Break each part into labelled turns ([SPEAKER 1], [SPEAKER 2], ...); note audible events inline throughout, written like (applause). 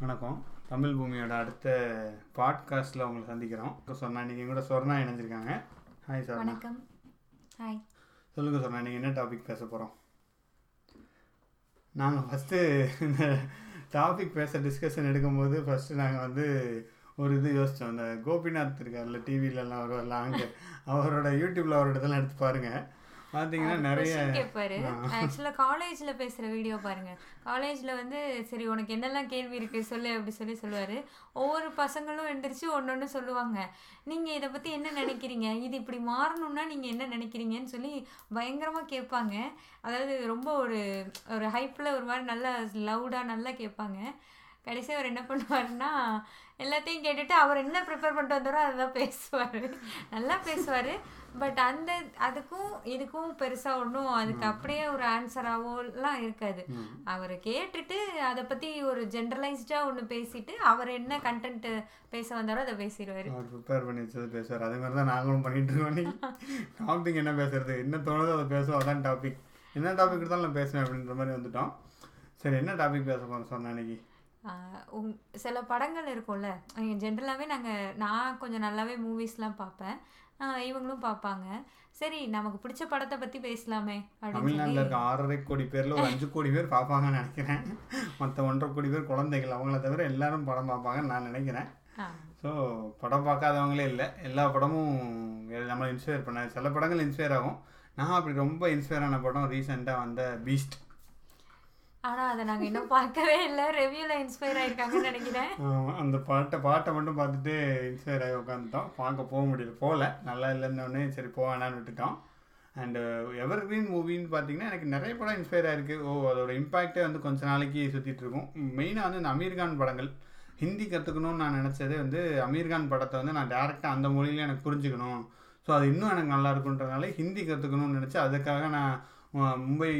[SPEAKER 1] வணக்கம். தமிழ் பூமியோட அடுத்த பாட்காஸ்ட்டில் உங்களை சந்திக்கிறோம். சொன்னா நீங்கள் கூட சொர்ணா இணைஞ்சிருக்காங்க. ஹாய் சொர்ணா.
[SPEAKER 2] வணக்கம். ஹாய்
[SPEAKER 1] சொல்லுங்கள் சொன்னா நீங்கள் என்ன டாபிக் பேச போகிறோம் நாங்கள் ஃபஸ்ட்டு இந்த டாபிக் பேச டிஸ்கஷன் எடுக்கும்போது ஃபஸ்ட்டு நாங்கள் வந்து ஒரு இது யோசித்தோம் இந்த கோபிநாத் இருக்கார்ல டிவிலலாம் வருவார்ல அங்கே அவரோட யூடியூப்பில் அவரோட இதெல்லாம் எடுத்து பாருங்கள் பார்த்தீங்கன்னா நிறைய
[SPEAKER 2] கேட்பாரு. ஆக்சுவலாக காலேஜில் பேசுகிற வீடியோ பாருங்க. காலேஜில் வந்து சரி உனக்கு என்னெல்லாம் கேள்வி இருக்கு சொல்லு அப்படி சொல்லி சொல்லுவார். ஒவ்வொரு பசங்களும் எந்திரிச்சு ஒன்று ஒன்று சொல்லுவாங்க. நீங்கள் இதை பற்றி என்ன நினைக்கிறீங்க? இது இப்படி மாறணும்னா நீங்கள் என்ன நினைக்கிறீங்கன்னு சொல்லி பயங்கரமாக கேட்பாங்க. அதாவது ரொம்ப ஒரு ஒரு ஹைப்பில் ஒரு மாதிரி நல்லா லவுடாக நல்லா கேட்பாங்க. கடைசி அவர் என்ன பண்ணுவாருன்னா எல்லாத்தையும் கேட்டுட்டு அவர் என்ன ப்ரிப்பேர் பண்ணிட்டு வந்தாரோ அதை தான் பேசுவார். நல்லா பேசுவார். பட் அந்த அதுக்கும் இதுக்கும் பெருசாக ஒன்றும் அதுக்கு அப்படியே ஒரு ஆன்சராகவோலாம் இருக்காது. அவர் கேட்டுட்டு அதை பற்றி ஒரு ஜென்ரலைஸ்டாக ஒன்று பேசிட்டு அவர் என்ன கண்டென்ட் பேச வந்தாரோ அதை பேசிடுவார்.
[SPEAKER 1] அவர் ப்ரிப்பேர் பண்ணி வச்சது பேசுவார். அதே மாதிரி தான் நாங்களும் பண்ணிட்டு இருக்கோம். டாபிக் என்ன பேசுறது? என்ன தோணுதோ அதை பேசுவோம். அதான் டாபிக் என்ன டாபிக் எடுத்தாலும் நான் பேசுவேன் அப்படின்ற மாதிரி வந்துட்டோம். சரி என்ன டாபிக் பேச போகிறோம் சொன்ன அன்னைக்கு
[SPEAKER 2] சில படங்கள் இருக்கும்ல. ஜென்ரலாகவே நாங்கள் நான் கொஞ்சம் நல்லாவே மூவிஸ்லாம் பார்ப்பேன். இவங்களும் பார்ப்பாங்க சரி நமக்கு பிடிச்ச படத்தை பற்றி பேசலாமே
[SPEAKER 1] தமிழ்நாட்டில் இருக்க ஆறரை கோடி பேரில் ஒரு அஞ்சு கோடி பேர் பார்ப்பாங்கன்னு நினைக்கிறேன். மற்ற ஒன்றரை கோடி பேர் குழந்தைகள். அவங்கள தவிர எல்லாரும் படம் பார்ப்பாங்கன்னு நான் நினைக்கிறேன். ஸோ படம் பார்க்காதவங்களே இல்லை. எல்லா படமும் நம்மளை இன்ஸ்பயர் பண்ண சில படங்கள் இன்ஸ்பயர் ஆகும். நான் அப்படி ரொம்ப இன்ஸ்பயர் ஆன படம் ரீசெண்டாக வந்த பீஸ்ட்
[SPEAKER 2] ஆனால் அதை நாங்கள் இன்னும் பார்க்கவே இல்லை. ரிவ்யூவில் இன்ஸ்பயர் ஆயிருக்காங்கன்னு நினைக்கிறேன்.
[SPEAKER 1] அந்த பாட்டை பாட்டை மட்டும் பார்த்துட்டு இன்ஸ்பயர் ஆகி உட்காந்துட்டோம். பார்க்க போக முடியல. போகல. நல்லா இல்லைன்னொடனே சரி போவேணான்னு விட்டுட்டோம். அண்டு எவர் கிரீன் மூவின்னு பார்த்தீங்கன்னா எனக்கு நிறைய படம் இன்ஸ்பயர் ஆயிருக்கு. ஓ அதோட இம்பாக்டே வந்து கொஞ்ச நாளைக்கு சுற்றிட்டு இருக்கும். மெயினாக வந்து இந்த அமீர்கான் படங்கள். ஹிந்தி கற்றுக்கணும்னு நான் நினச்சதே வந்து அமீர்கான் படத்தை வந்து நான் டேரெக்டாக அந்த மொழியில எனக்கு புரிஞ்சுக்கணும். ஸோ அது இன்னும் எனக்கு நல்லா இருக்குன்றதுனால ஹிந்தி கற்றுக்கணும்னு நினச்சி அதுக்காக நான் மும்பை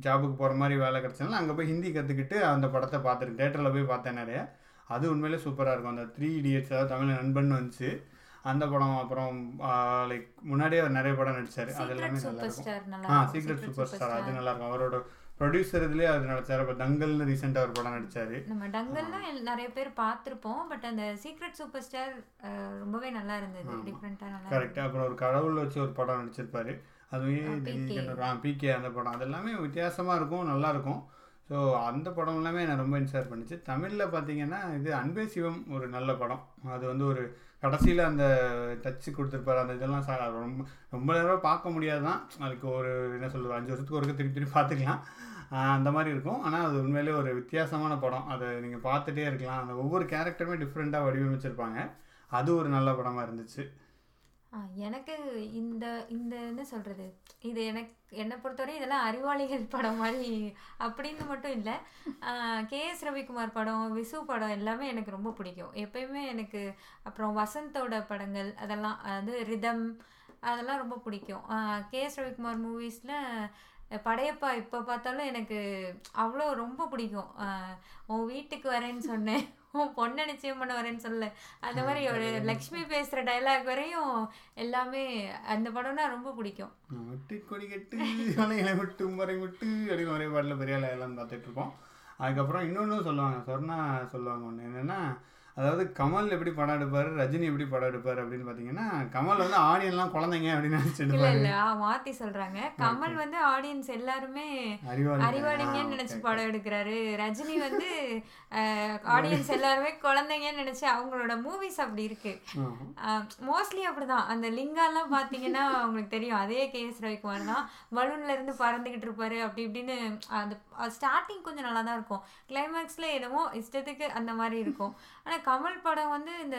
[SPEAKER 1] ஜாபுக்கு போகிற மாதிரி வேலை கிடச்சதுனால அங்கே போய் ஹிந்தி கற்றுக்கிட்டு அந்த படத்தை பார்த்துருக்கேன் தேட்டரில் போய் பார்த்தேன் நிறைய. அது உண்மையிலே சூப்பராக இருக்கும். அந்த த்ரீ இடியட்ஸ் அதாவது தமிழ் நண்பன் வந்துச்சு. அந்த படம் அப்புறம் லைக் முன்னாடியே அவர் நிறைய படம் நடிச்சார். அது எல்லாமே நல்லா இருக்கும். ஆ. சீக்ரெட் சூப்பர் ஸ்டார் அது
[SPEAKER 2] Superstar.
[SPEAKER 1] நல்லா இருக்கும். அவரோட ப்ரொடியூசர் இதுலேயே அது நடிச்சார். இப்போ தங்கல்னு ரீசெண்டாக ஒரு படம் நடிச்சார்.
[SPEAKER 2] நம்ம டங்கல்லாம் நிறைய பேர் பார்த்துருப்போம். பட் அந்த சீக்ரெட் சூப்பர் ஸ்டார் ரொம்பவே நல்லா இருந்தது. டிஃப்ரெண்ட்டாக நல்லா
[SPEAKER 1] கரெக்ட் அப்புறம் ஒரு கடவுள் வச்சு ஒரு படம் நடிச்சிருப்பாரு. அதுவே
[SPEAKER 2] ஆ, PK.
[SPEAKER 1] பிகே அந்த படம். அது எல்லாமே வித்தியாசமாக இருக்கும் நல்லா இருக்கும் ஸோ அந்த படம் எல்லாமே என்னை ரொம்ப இன்ஸ்பயர் பண்ணுச்சு. தமிழில் பார்த்தீங்கன்னா இது அன்பே சிவம் ஒரு நல்ல படம். அது வந்து ஒரு கடைசியில் அந்த டச்சு கொடுத்துருப்பாரு. அந்த இதெல்லாம் சா ரொம்ப ரொம்ப நேரம் பார்க்க முடியாது தான் அதுக்கு ஒரு என்ன சொல்கிறது அஞ்சு வருஷத்துக்கு ஒருக்க திருப்பி திருப்பி பார்த்துக்கலாம். அந்த மாதிரி இருக்கும். ஆனால் அது உண்மையிலே ஒரு வித்தியாசமான படம். அதை நீங்கள் பார்த்துட்டே இருக்கலாம். அந்த ஒவ்வொரு கேரக்டருமே டிஃப்ரெண்ட்டாக வடிவமைச்சிருப்பாங்க. அது ஒரு நல்ல படமாக இருந்துச்சு.
[SPEAKER 2] எனக்கு இந்த இந்த என்ன சொல்கிறது இது எனக்கு என்னை பொறுத்தவரை இதெல்லாம் அறிவாளிகள் (laughs) படம் மாதிரி அப்படின்னு மட்டும் இல்லை. கேஎஸ் ரவிக்குமார் படம் விசு படம் எல்லாமே எனக்கு ரொம்ப பிடிக்கும். எப்பயுமே எனக்கு அப்புறம் வசந்தோட படங்கள் அதெல்லாம் அதாவது ரிதம் அதெல்லாம் ரொம்ப பிடிக்கும். கேஎஸ் ரவிக்குமார் மூவிஸில் படையப்பா இப்போ பார்த்தாலும் எனக்கு அவ்வளோ ரொம்ப பிடிக்கும். உன் வீட்டுக்கு வரேன்னு சொன்னேன். உன் பொண்ணை நிச்சயம் பண்ண வரேன்னு சொல்ல அந்த மாதிரி ஒரு லக்ஷ்மி பேசுகிற டைலாக் வரையும் எல்லாமே அந்த படம்னா ரொம்ப பிடிக்கும்.
[SPEAKER 1] வெட்டி கொடி கட்டு வலைகளை விட்டு மறை விட்டு அப்படின்னு ஒரே பாட்டில் பெரிய எல்லாம் பார்த்துட்டு இருப்போம். அதுக்கப்புறம் இன்னொன்று சொல்லுவாங்க சொன்னா சொல்லுவாங்க ஒன்று என்னென்னா அதாவது கமல் எப்படி படம் எடுப்பார் ரஜினி எப்படி படம் எடுப்பார் அப்படின்னு பார்த்தீங்கன்னா கமல் வந்து ஆடியன்லாம் குழந்தைங்க அப்படின்னு நினச்சிட்டு
[SPEAKER 2] இல்ல மாத்தி சொல்றாங்க. கமல் வந்து ஆடியன்ஸ் எல்லாருமே
[SPEAKER 1] அறிவாளி
[SPEAKER 2] அறிவாளிங்கன்னு நினைச்சு படம் எடுக்கிறாரு. ரஜினி வந்து ஆடியன்ஸ் (laughs) எல்லாருமே குழந்தைங்கன்னு நினைச்சு அவங்களோட மூவிஸ் அப்படி இருக்கு. மோஸ்ட்லி அப்படிதான். அந்த லிங்காலாம் பார்த்தீங்கன்னா உங்களுக்கு தெரியும். அதே கேஎஸ் ரவிக்குமார் தான். பலூன்ல இருந்து பறந்துகிட்டு இருப்பாரு. அப்படி இப்படின்னு அந்த ஸ்டார்டிங் கொஞ்சம் நல்லா தான் இருக்கும் கிளைமேக்ஸ்ல என்னமோ இஷ்டத்துக்கு அந்த மாதிரி இருக்கும். ஆனா கமல் படம் வந்து இந்த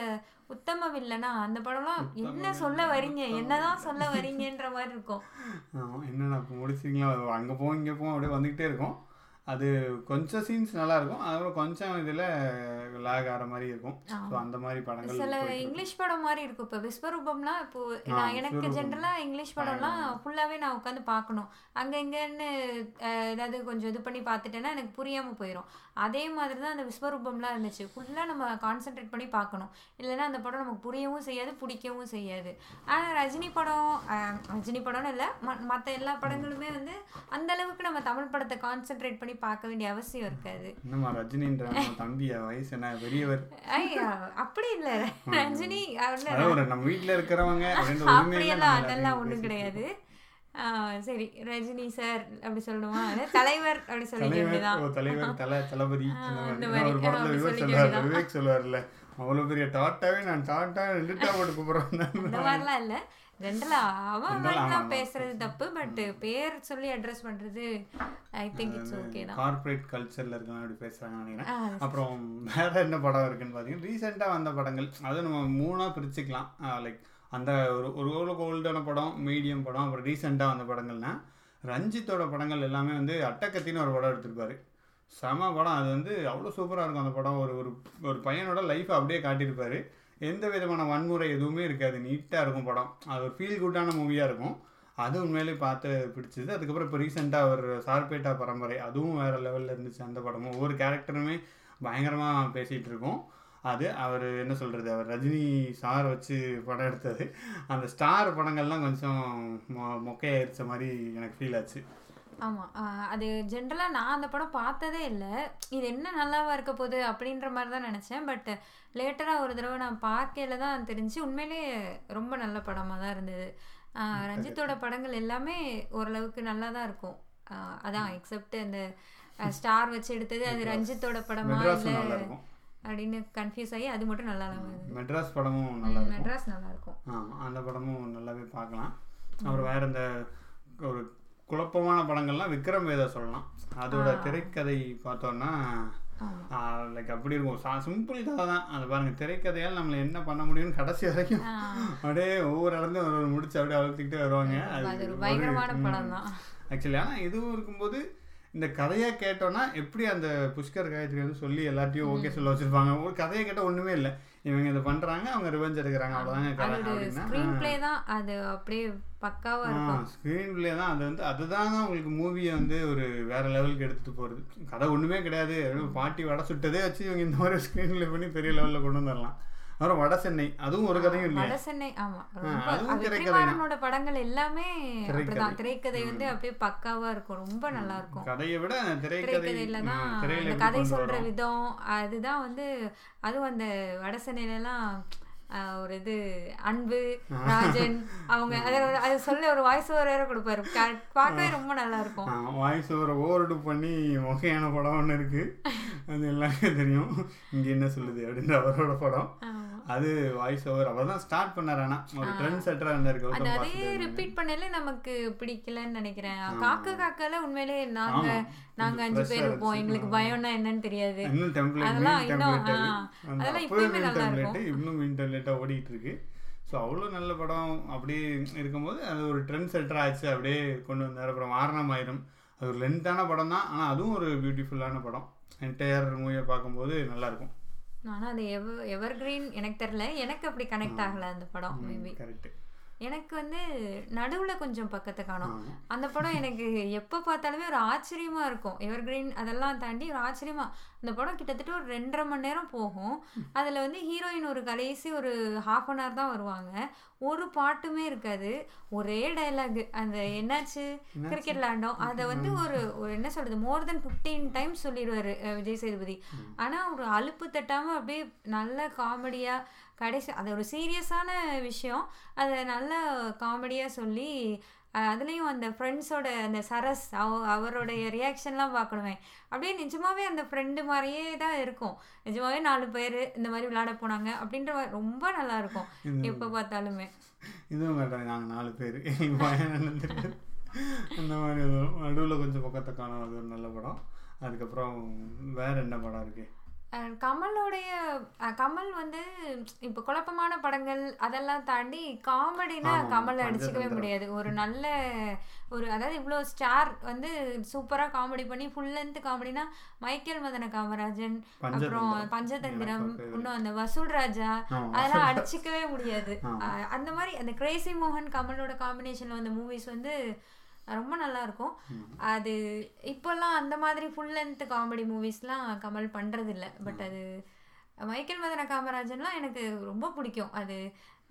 [SPEAKER 2] உத்தம வில்லனா அந்த படம்லாம் என்ன சொல்ல வரீங்க? என்னதான் சொல்ல வரீங்கன்ற மாதிரி இருக்கும்.
[SPEAKER 1] இப்போ முடிச்சிங்களா அங்கே போவோம் இங்கே போவோம் அப்படியே வந்துக்கிட்டே இருக்கும். அது கொஞ்சம் சீன்ஸ் நல்லா இருக்கும் அதுக்கப்புறம் கொஞ்சம் இதில் லேக் ஆகிற மாதிரி இருக்கும். ஸோ அந்த மாதிரி படங்கள்
[SPEAKER 2] சில. இங்கிலீஷ் படம் மாதிரி இருக்கும். இப்போ விஸ்வரூபம்லாம் இப்போ நான் எனக்கு. ஜென்ரலாக இங்கிலீஷ் படம்லாம் ஃபுல்லாகவே நான் உட்காந்து பார்க்கணும். அங்கே இங்கேன்னு ஏதாவது கொஞ்சம் இது பண்ணி பார்த்துட்டேன்னா எனக்கு புரியாமல் போயிடும் அதே மாதிரி தான் அந்த விஸ்வரூபம்லாம் இருந்துச்சு. ஃபுல்லாக நம்ம கான்சென்ட்ரேட் பண்ணி பார்க்கணும். இல்லைன்னா அந்த படம் நமக்கு புரியவும் செய்யாது பிடிக்கவும் செய்யாது. ஆனால் ரஜினி படம் ரஜினி படம்னு இல்லை மற்ற எல்லா படங்களுமே வந்து அந்த அளவுக்கு நம்ம தமிழ் படத்தை கான்சென்ட்ரேட் பண்ணி போய் பார்க்க வேண்டிய அவசியம் இருக்காது.
[SPEAKER 1] என்னம்மா ரஜினின்ற தம்பியா வயசு என்ன பெரியவர்?
[SPEAKER 2] ஐயா அப்படி இல்ல.
[SPEAKER 1] ஒரு நம்ம வீட்ல இருக்கிறவங்க (laughs)
[SPEAKER 2] அப்படியெல்லாம் அதெல்லாம் ஒண்ணும் கிடையாது. சரி ரஜினி சார் அப்படி சொல்லுமா தலைவர் அப்படி சொல்லிக்க
[SPEAKER 1] தலைவர் தலை தளபதி விவேக் சொல்லுவார்ல. அவ்வளவு பெரிய டாட்டாவே நான் டாட்டா ரெண்டு டா போட்டு கூப்பிடுறேன்
[SPEAKER 2] அந்த மாதிரிலாம் இல்ல. ஜென்ரலா அவன். பேசுறது தப்பு பட் பேர் சொல்லி அட்ரஸ் பண்றது ஐ திங்க் இட்ஸ் ஓகே தான்.
[SPEAKER 1] கார்ப்பரேட் கல்ச்சர்ல இருக்கலாம் அப்படி பேசுறாங்க நினைக்கிறேன். அப்புறம் வேற என்ன படம் இருக்குன்னு பார்த்தீங்கன்னா ரீசெண்டாக வந்த படங்கள். அது நம்ம மூணாக பிரிச்சுக்கலாம். லைக் அந்த ஒரு ஒரு ஓரளவுக்கு ஓல்டான படம் மீடியம் படம் அப்புறம் ரீசெண்டாக வந்த படங்கள்னா ரஞ்சித்தோட படங்கள் எல்லாமே வந்து அட்டக்கத்தின்னு ஒரு படம் எடுத்திருப்பாரு. செம படம். அது வந்து அவ்வளோ சூப்பராக இருக்கும் அந்த படம். ஒரு ஒரு ஒரு பையனோட லைஃப்பை அப்படியே காட்டியிருப்பாரு. எந்த விதமான வன்முறை எதுவுமே இருக்காது. நீட்டாக இருக்கும் படம். அது ஒரு ஃபீல் குட்டான மூவியாக இருக்கும். அது உண்மையிலே பார்த்து பிடிச்சது. அதுக்கப்புறம் இப்போ ரீசெண்டாக ஒரு சார்பேட்டா பரம்பரை அதுவும் வேறு லெவலில் இருந்துச்சு அந்த படமும். ஒவ்வொரு கேரக்டருமே பயங்கரமாக பேசிகிட்டு இருக்கோம். அது அவர் என்ன சொல்கிறது அவர் ரஜினி சார் வச்சு படம் எடுத்தது. அந்த ஸ்டார் படங்கள்லாம் கொஞ்சம் மொ மொக்கையாயிருச்ச மாதிரி எனக்கு ஃபீல் ஆச்சு.
[SPEAKER 2] ஆமா. ஆ, அது ஜென்ரலா நான் அந்த படம் பார்த்ததே இல்ல. இது என்ன நல்லாவா இருக்க போகுது அப்படின்ற மாதிரி தான் நினைச்சேன். பட் லேட்டரா ஒரு தடவை நான் பார்க்கையில தான் தெரிஞ்சு உண்மையிலே ரொம்ப நல்ல படமா தான் இருந்தது. ரஞ்சித்தோட படங்கள் எல்லாமே ஓரளவுக்கு நல்லா தான் இருக்கும். அதான் எக்ஸப்ட் அந்த ஸ்டார் வச்சு எடுத்தது அது ரஞ்சித்தோட படமா இல்ல அப்படின்னு கன்ஃபியூஸ் ஆகி அது மட்டும் நல்லா இல்லாம இருந்தது
[SPEAKER 1] மெட்ராஸ் படமும் நல்லா இருக்கும்.
[SPEAKER 2] மெட்ராஸ் நல்லா இருக்கும்.
[SPEAKER 1] அந்த படமும் நல்லாவே பார்க்கலாம். அப்புறம் வேற இந்த ஒரு குழப்பமான படங்கள்லாம் விக்ரம் வேதா சொல்லலாம். அதோட திரைக்கதை பார்த்தோன்னா லைக் அப்படி இருக்கும். சா சிம்பிள் கதை தான். அது பாருங்க திரைக்கதையால் நம்மளை என்ன பண்ண முடியும்னு கடைசி வரைக்கும் அப்படியே ஒவ்வொரு இடத்துலையும் ஒரு ஒரு முடிச்சு அப்படியே அழுத்திக்கிட்டே வருவாங்க.
[SPEAKER 2] அது ஒரு பயங்கரமான படம் தான்.
[SPEAKER 1] ஆக்சுவலி ஆனால் இதுவும் இருக்கும்போது இந்த கதையை கேட்டோன்னா எப்படி அந்த புஷ்கர் காயத்ரி வந்து சொல்லி எல்லாத்தையும் ஓகே சொல்ல வச்சிருப்பாங்க? ஒரு கதையை கேட்டால் ஒன்றுமே இல்லை. இவங்க இதை பண்ணுறாங்க அவங்க ரிவெஞ்ச் எடுக்கிறாங்க அவ்வளோதாங்க கதை அப்படின்னா.
[SPEAKER 2] ஸ்க்ரீன் பிளே தான் அது அப்படியே பக்காவா இருக்கும்.
[SPEAKER 1] ஸ்க்ரீன் பிளே தான். அது வந்து அதுதான் தான் உங்களுக்கு மூவியை வந்து ஒரு வேற லெவலுக்கு எடுத்துட்டு போகிறது கதை ஒன்றுமே கிடையாது. பாட்டி வடை சுட்டதே வச்சு இவங்க இந்த மாதிரி ஸ்க்ரீன் பிளே பண்ணி பெரிய லெவலில் கொண்டு வந்துடலாம். அப்புறம் வட சென்னை. அதுவும் ஒரு கதையும் இல்லையா?
[SPEAKER 2] வட சென்னை ஆமா.
[SPEAKER 1] அதுவும்
[SPEAKER 2] படங்கள் எல்லாமே
[SPEAKER 1] திரைக்கதை.
[SPEAKER 2] அப்படிதான். திரைக்கதை வந்து அப்படியே பக்காவா இருக்கும். ரொம்ப நல்லா இருக்கும்.
[SPEAKER 1] கதையை விட திரைக்கதை
[SPEAKER 2] திரைக்கதையில தான் கதை சொல்ற. விதம் அதுதான் வந்து அதுவும் அந்த வட சென்னையில எல்லாம் ஒரு இது அன்பு ராஜன் அவங்க அது சொல்ல ஒரு வாய்ஸ் ஓவர் வேற கொடுப்பாரு. பார்க்கவே ரொம்ப நல்லா இருக்கும்.
[SPEAKER 1] வாய்ஸ் ஓவரை ஓவர்டு பண்ணி மொக்கையான படம் ஒன்று இருக்கு. அது எல்லாமே தெரியும். இங்கே என்ன சொல்லுது அப்படின்ற அவரோட படம். அது வாய்ஸ் ஓவர் அவர் தான் ஸ்டார்ட் பண்ணார் ஆனா. ஒரு ட்ரெண்ட் செட்டராக இருந்தார்
[SPEAKER 2] அது அதே ரிப்பீட் பண்ணல நமக்கு பிடிக்கலன்னு நினைக்கிறேன். காக்க காக்கல உண்மையிலே நாங்க. நாங்க அஞ்சு பேர் இருப்போம். எங்களுக்கு பயம்னா என்னன்னு தெரியாது. அதெல்லாம் இன்னும், அதெல்லாம் இப்பயுமே நல்லா இருக்கும்.
[SPEAKER 1] இன்னும் டெம்ப்ளேட்டாக ஓடிட்டு இருக்கு. ஸோ அவ்வளோ நல்ல படம் அப்படியே இருக்கும்போது அது ஒரு ட்ரெண்ட் செட்டர் ஆச்சு. அப்படியே கொண்டு வந்தார். அப்புறம் வாரணமாயிரம் அது ஒரு லென்த்தான படம் தான். ஆனால் அதுவும் ஒரு பியூட்டிஃபுல்லான படம். என்டையர் மூவியை பார்க்கும்போது நல்லா இருக்கும்.
[SPEAKER 2] ஆனா அது எவ எவர் கிரீன் எனக்கு தெரியல. எனக்கு அப்படி கனெக்ட் ஆகல அந்த படம் மேபி
[SPEAKER 1] கரெக்ட்
[SPEAKER 2] எனக்கு வந்து நடுவுல கொஞ்சம் பக்கத்தை காணும். அந்த படம் எனக்கு எப்போ பார்த்தாலுமே ஒரு ஆச்சரியமா இருக்கும். எவர் கிரீன் அதெல்லாம் தாண்டி ஒரு ஆச்சரியமா. அந்த படம் கிட்டத்தட்ட ஒரு ரெண்டரை மணி நேரம் போகும். அதுல வந்து ஹீரோயின் ஒரு கடைசி ஒரு ஹாஃப் அன் ஹவர் தான் வருவாங்க. ஒரு பாட்டுமே இருக்காது. ஒரே டயலாக் அந்த என்னாச்சு? கிரிக்கெட் விளாண்டோம். அதை வந்து ஒரு ஒரு என்ன சொல்றது? மோர் தென் ஃபிஃப்டீன் டைம்ஸ் சொல்லிடுவாரு விஜய் சேதுபதி. ஆனா ஒரு அலுப்பு தட்டாம அப்படியே நல்ல காமெடியா கடைசி அது ஒரு சீரியஸான விஷயம். அதை நல்ல காமெடியா சொல்லி அதுலயும் அந்த ஃப்ரெண்ட்ஸோட அந்த சரஸ் அவ அவருடைய ரியாக்ஷன்லாம் பார்க்கணுமே. அப்படியே நிஜமாவே அந்த ஃப்ரெண்டு மாதிரியே தான் இருக்கும். நிஜமாவே நாலு பேர் இந்த மாதிரி விளையாட போனாங்க அப்படின்ற மாதிரி ரொம்ப நல்லா இருக்கும். எப்போ பார்த்தாலுமே.
[SPEAKER 1] இதுவும் கரெக்டாக நாங்கள் நாலு பேர். அந்த மாதிரி நடுவில் கொஞ்சம் பக்கத்தை காணும். அது ஒரு நல்ல படம். அதுக்கப்புறம் வேற என்ன படம் இருக்கு?
[SPEAKER 2] அஹ் கமலோடைய கமல் வந்து இப்போ குழப்பமான படங்கள் அதெல்லாம் தாண்டி காமெடினா கமல் அடிச்சுக்கவே. முடியாது ஒரு நல்ல ஒரு அதாவது இவ்வளோ ஸ்டார் வந்து சூப்பராக காமெடி பண்ணி ஃபுல் லென்த் காமெடினா மைக்கேல் மதன காமராஜன் அப்புறம்
[SPEAKER 1] பஞ்சதந்திரம்.
[SPEAKER 2] இன்னும் அந்த வசூல் ராஜா. அதெல்லாம் அடிச்சுக்கவே முடியாது அந்த மாதிரி அந்த கிரேசி மோகன் கமலோட காம்பினேஷன்ல வந்த மூவிஸ் வந்து ரொம்ப நல்லா இருக்கும் அது இப்போல்லாம் அந்த மாதிரி ஃபுல் லென்த் காமெடி மூவிஸ்லாம் கமல் பண்றது இல்ல பட் அது மைக்கேல் மதன காமராஜன்லாம் எனக்கு ரொம்ப பிடிக்கும். அது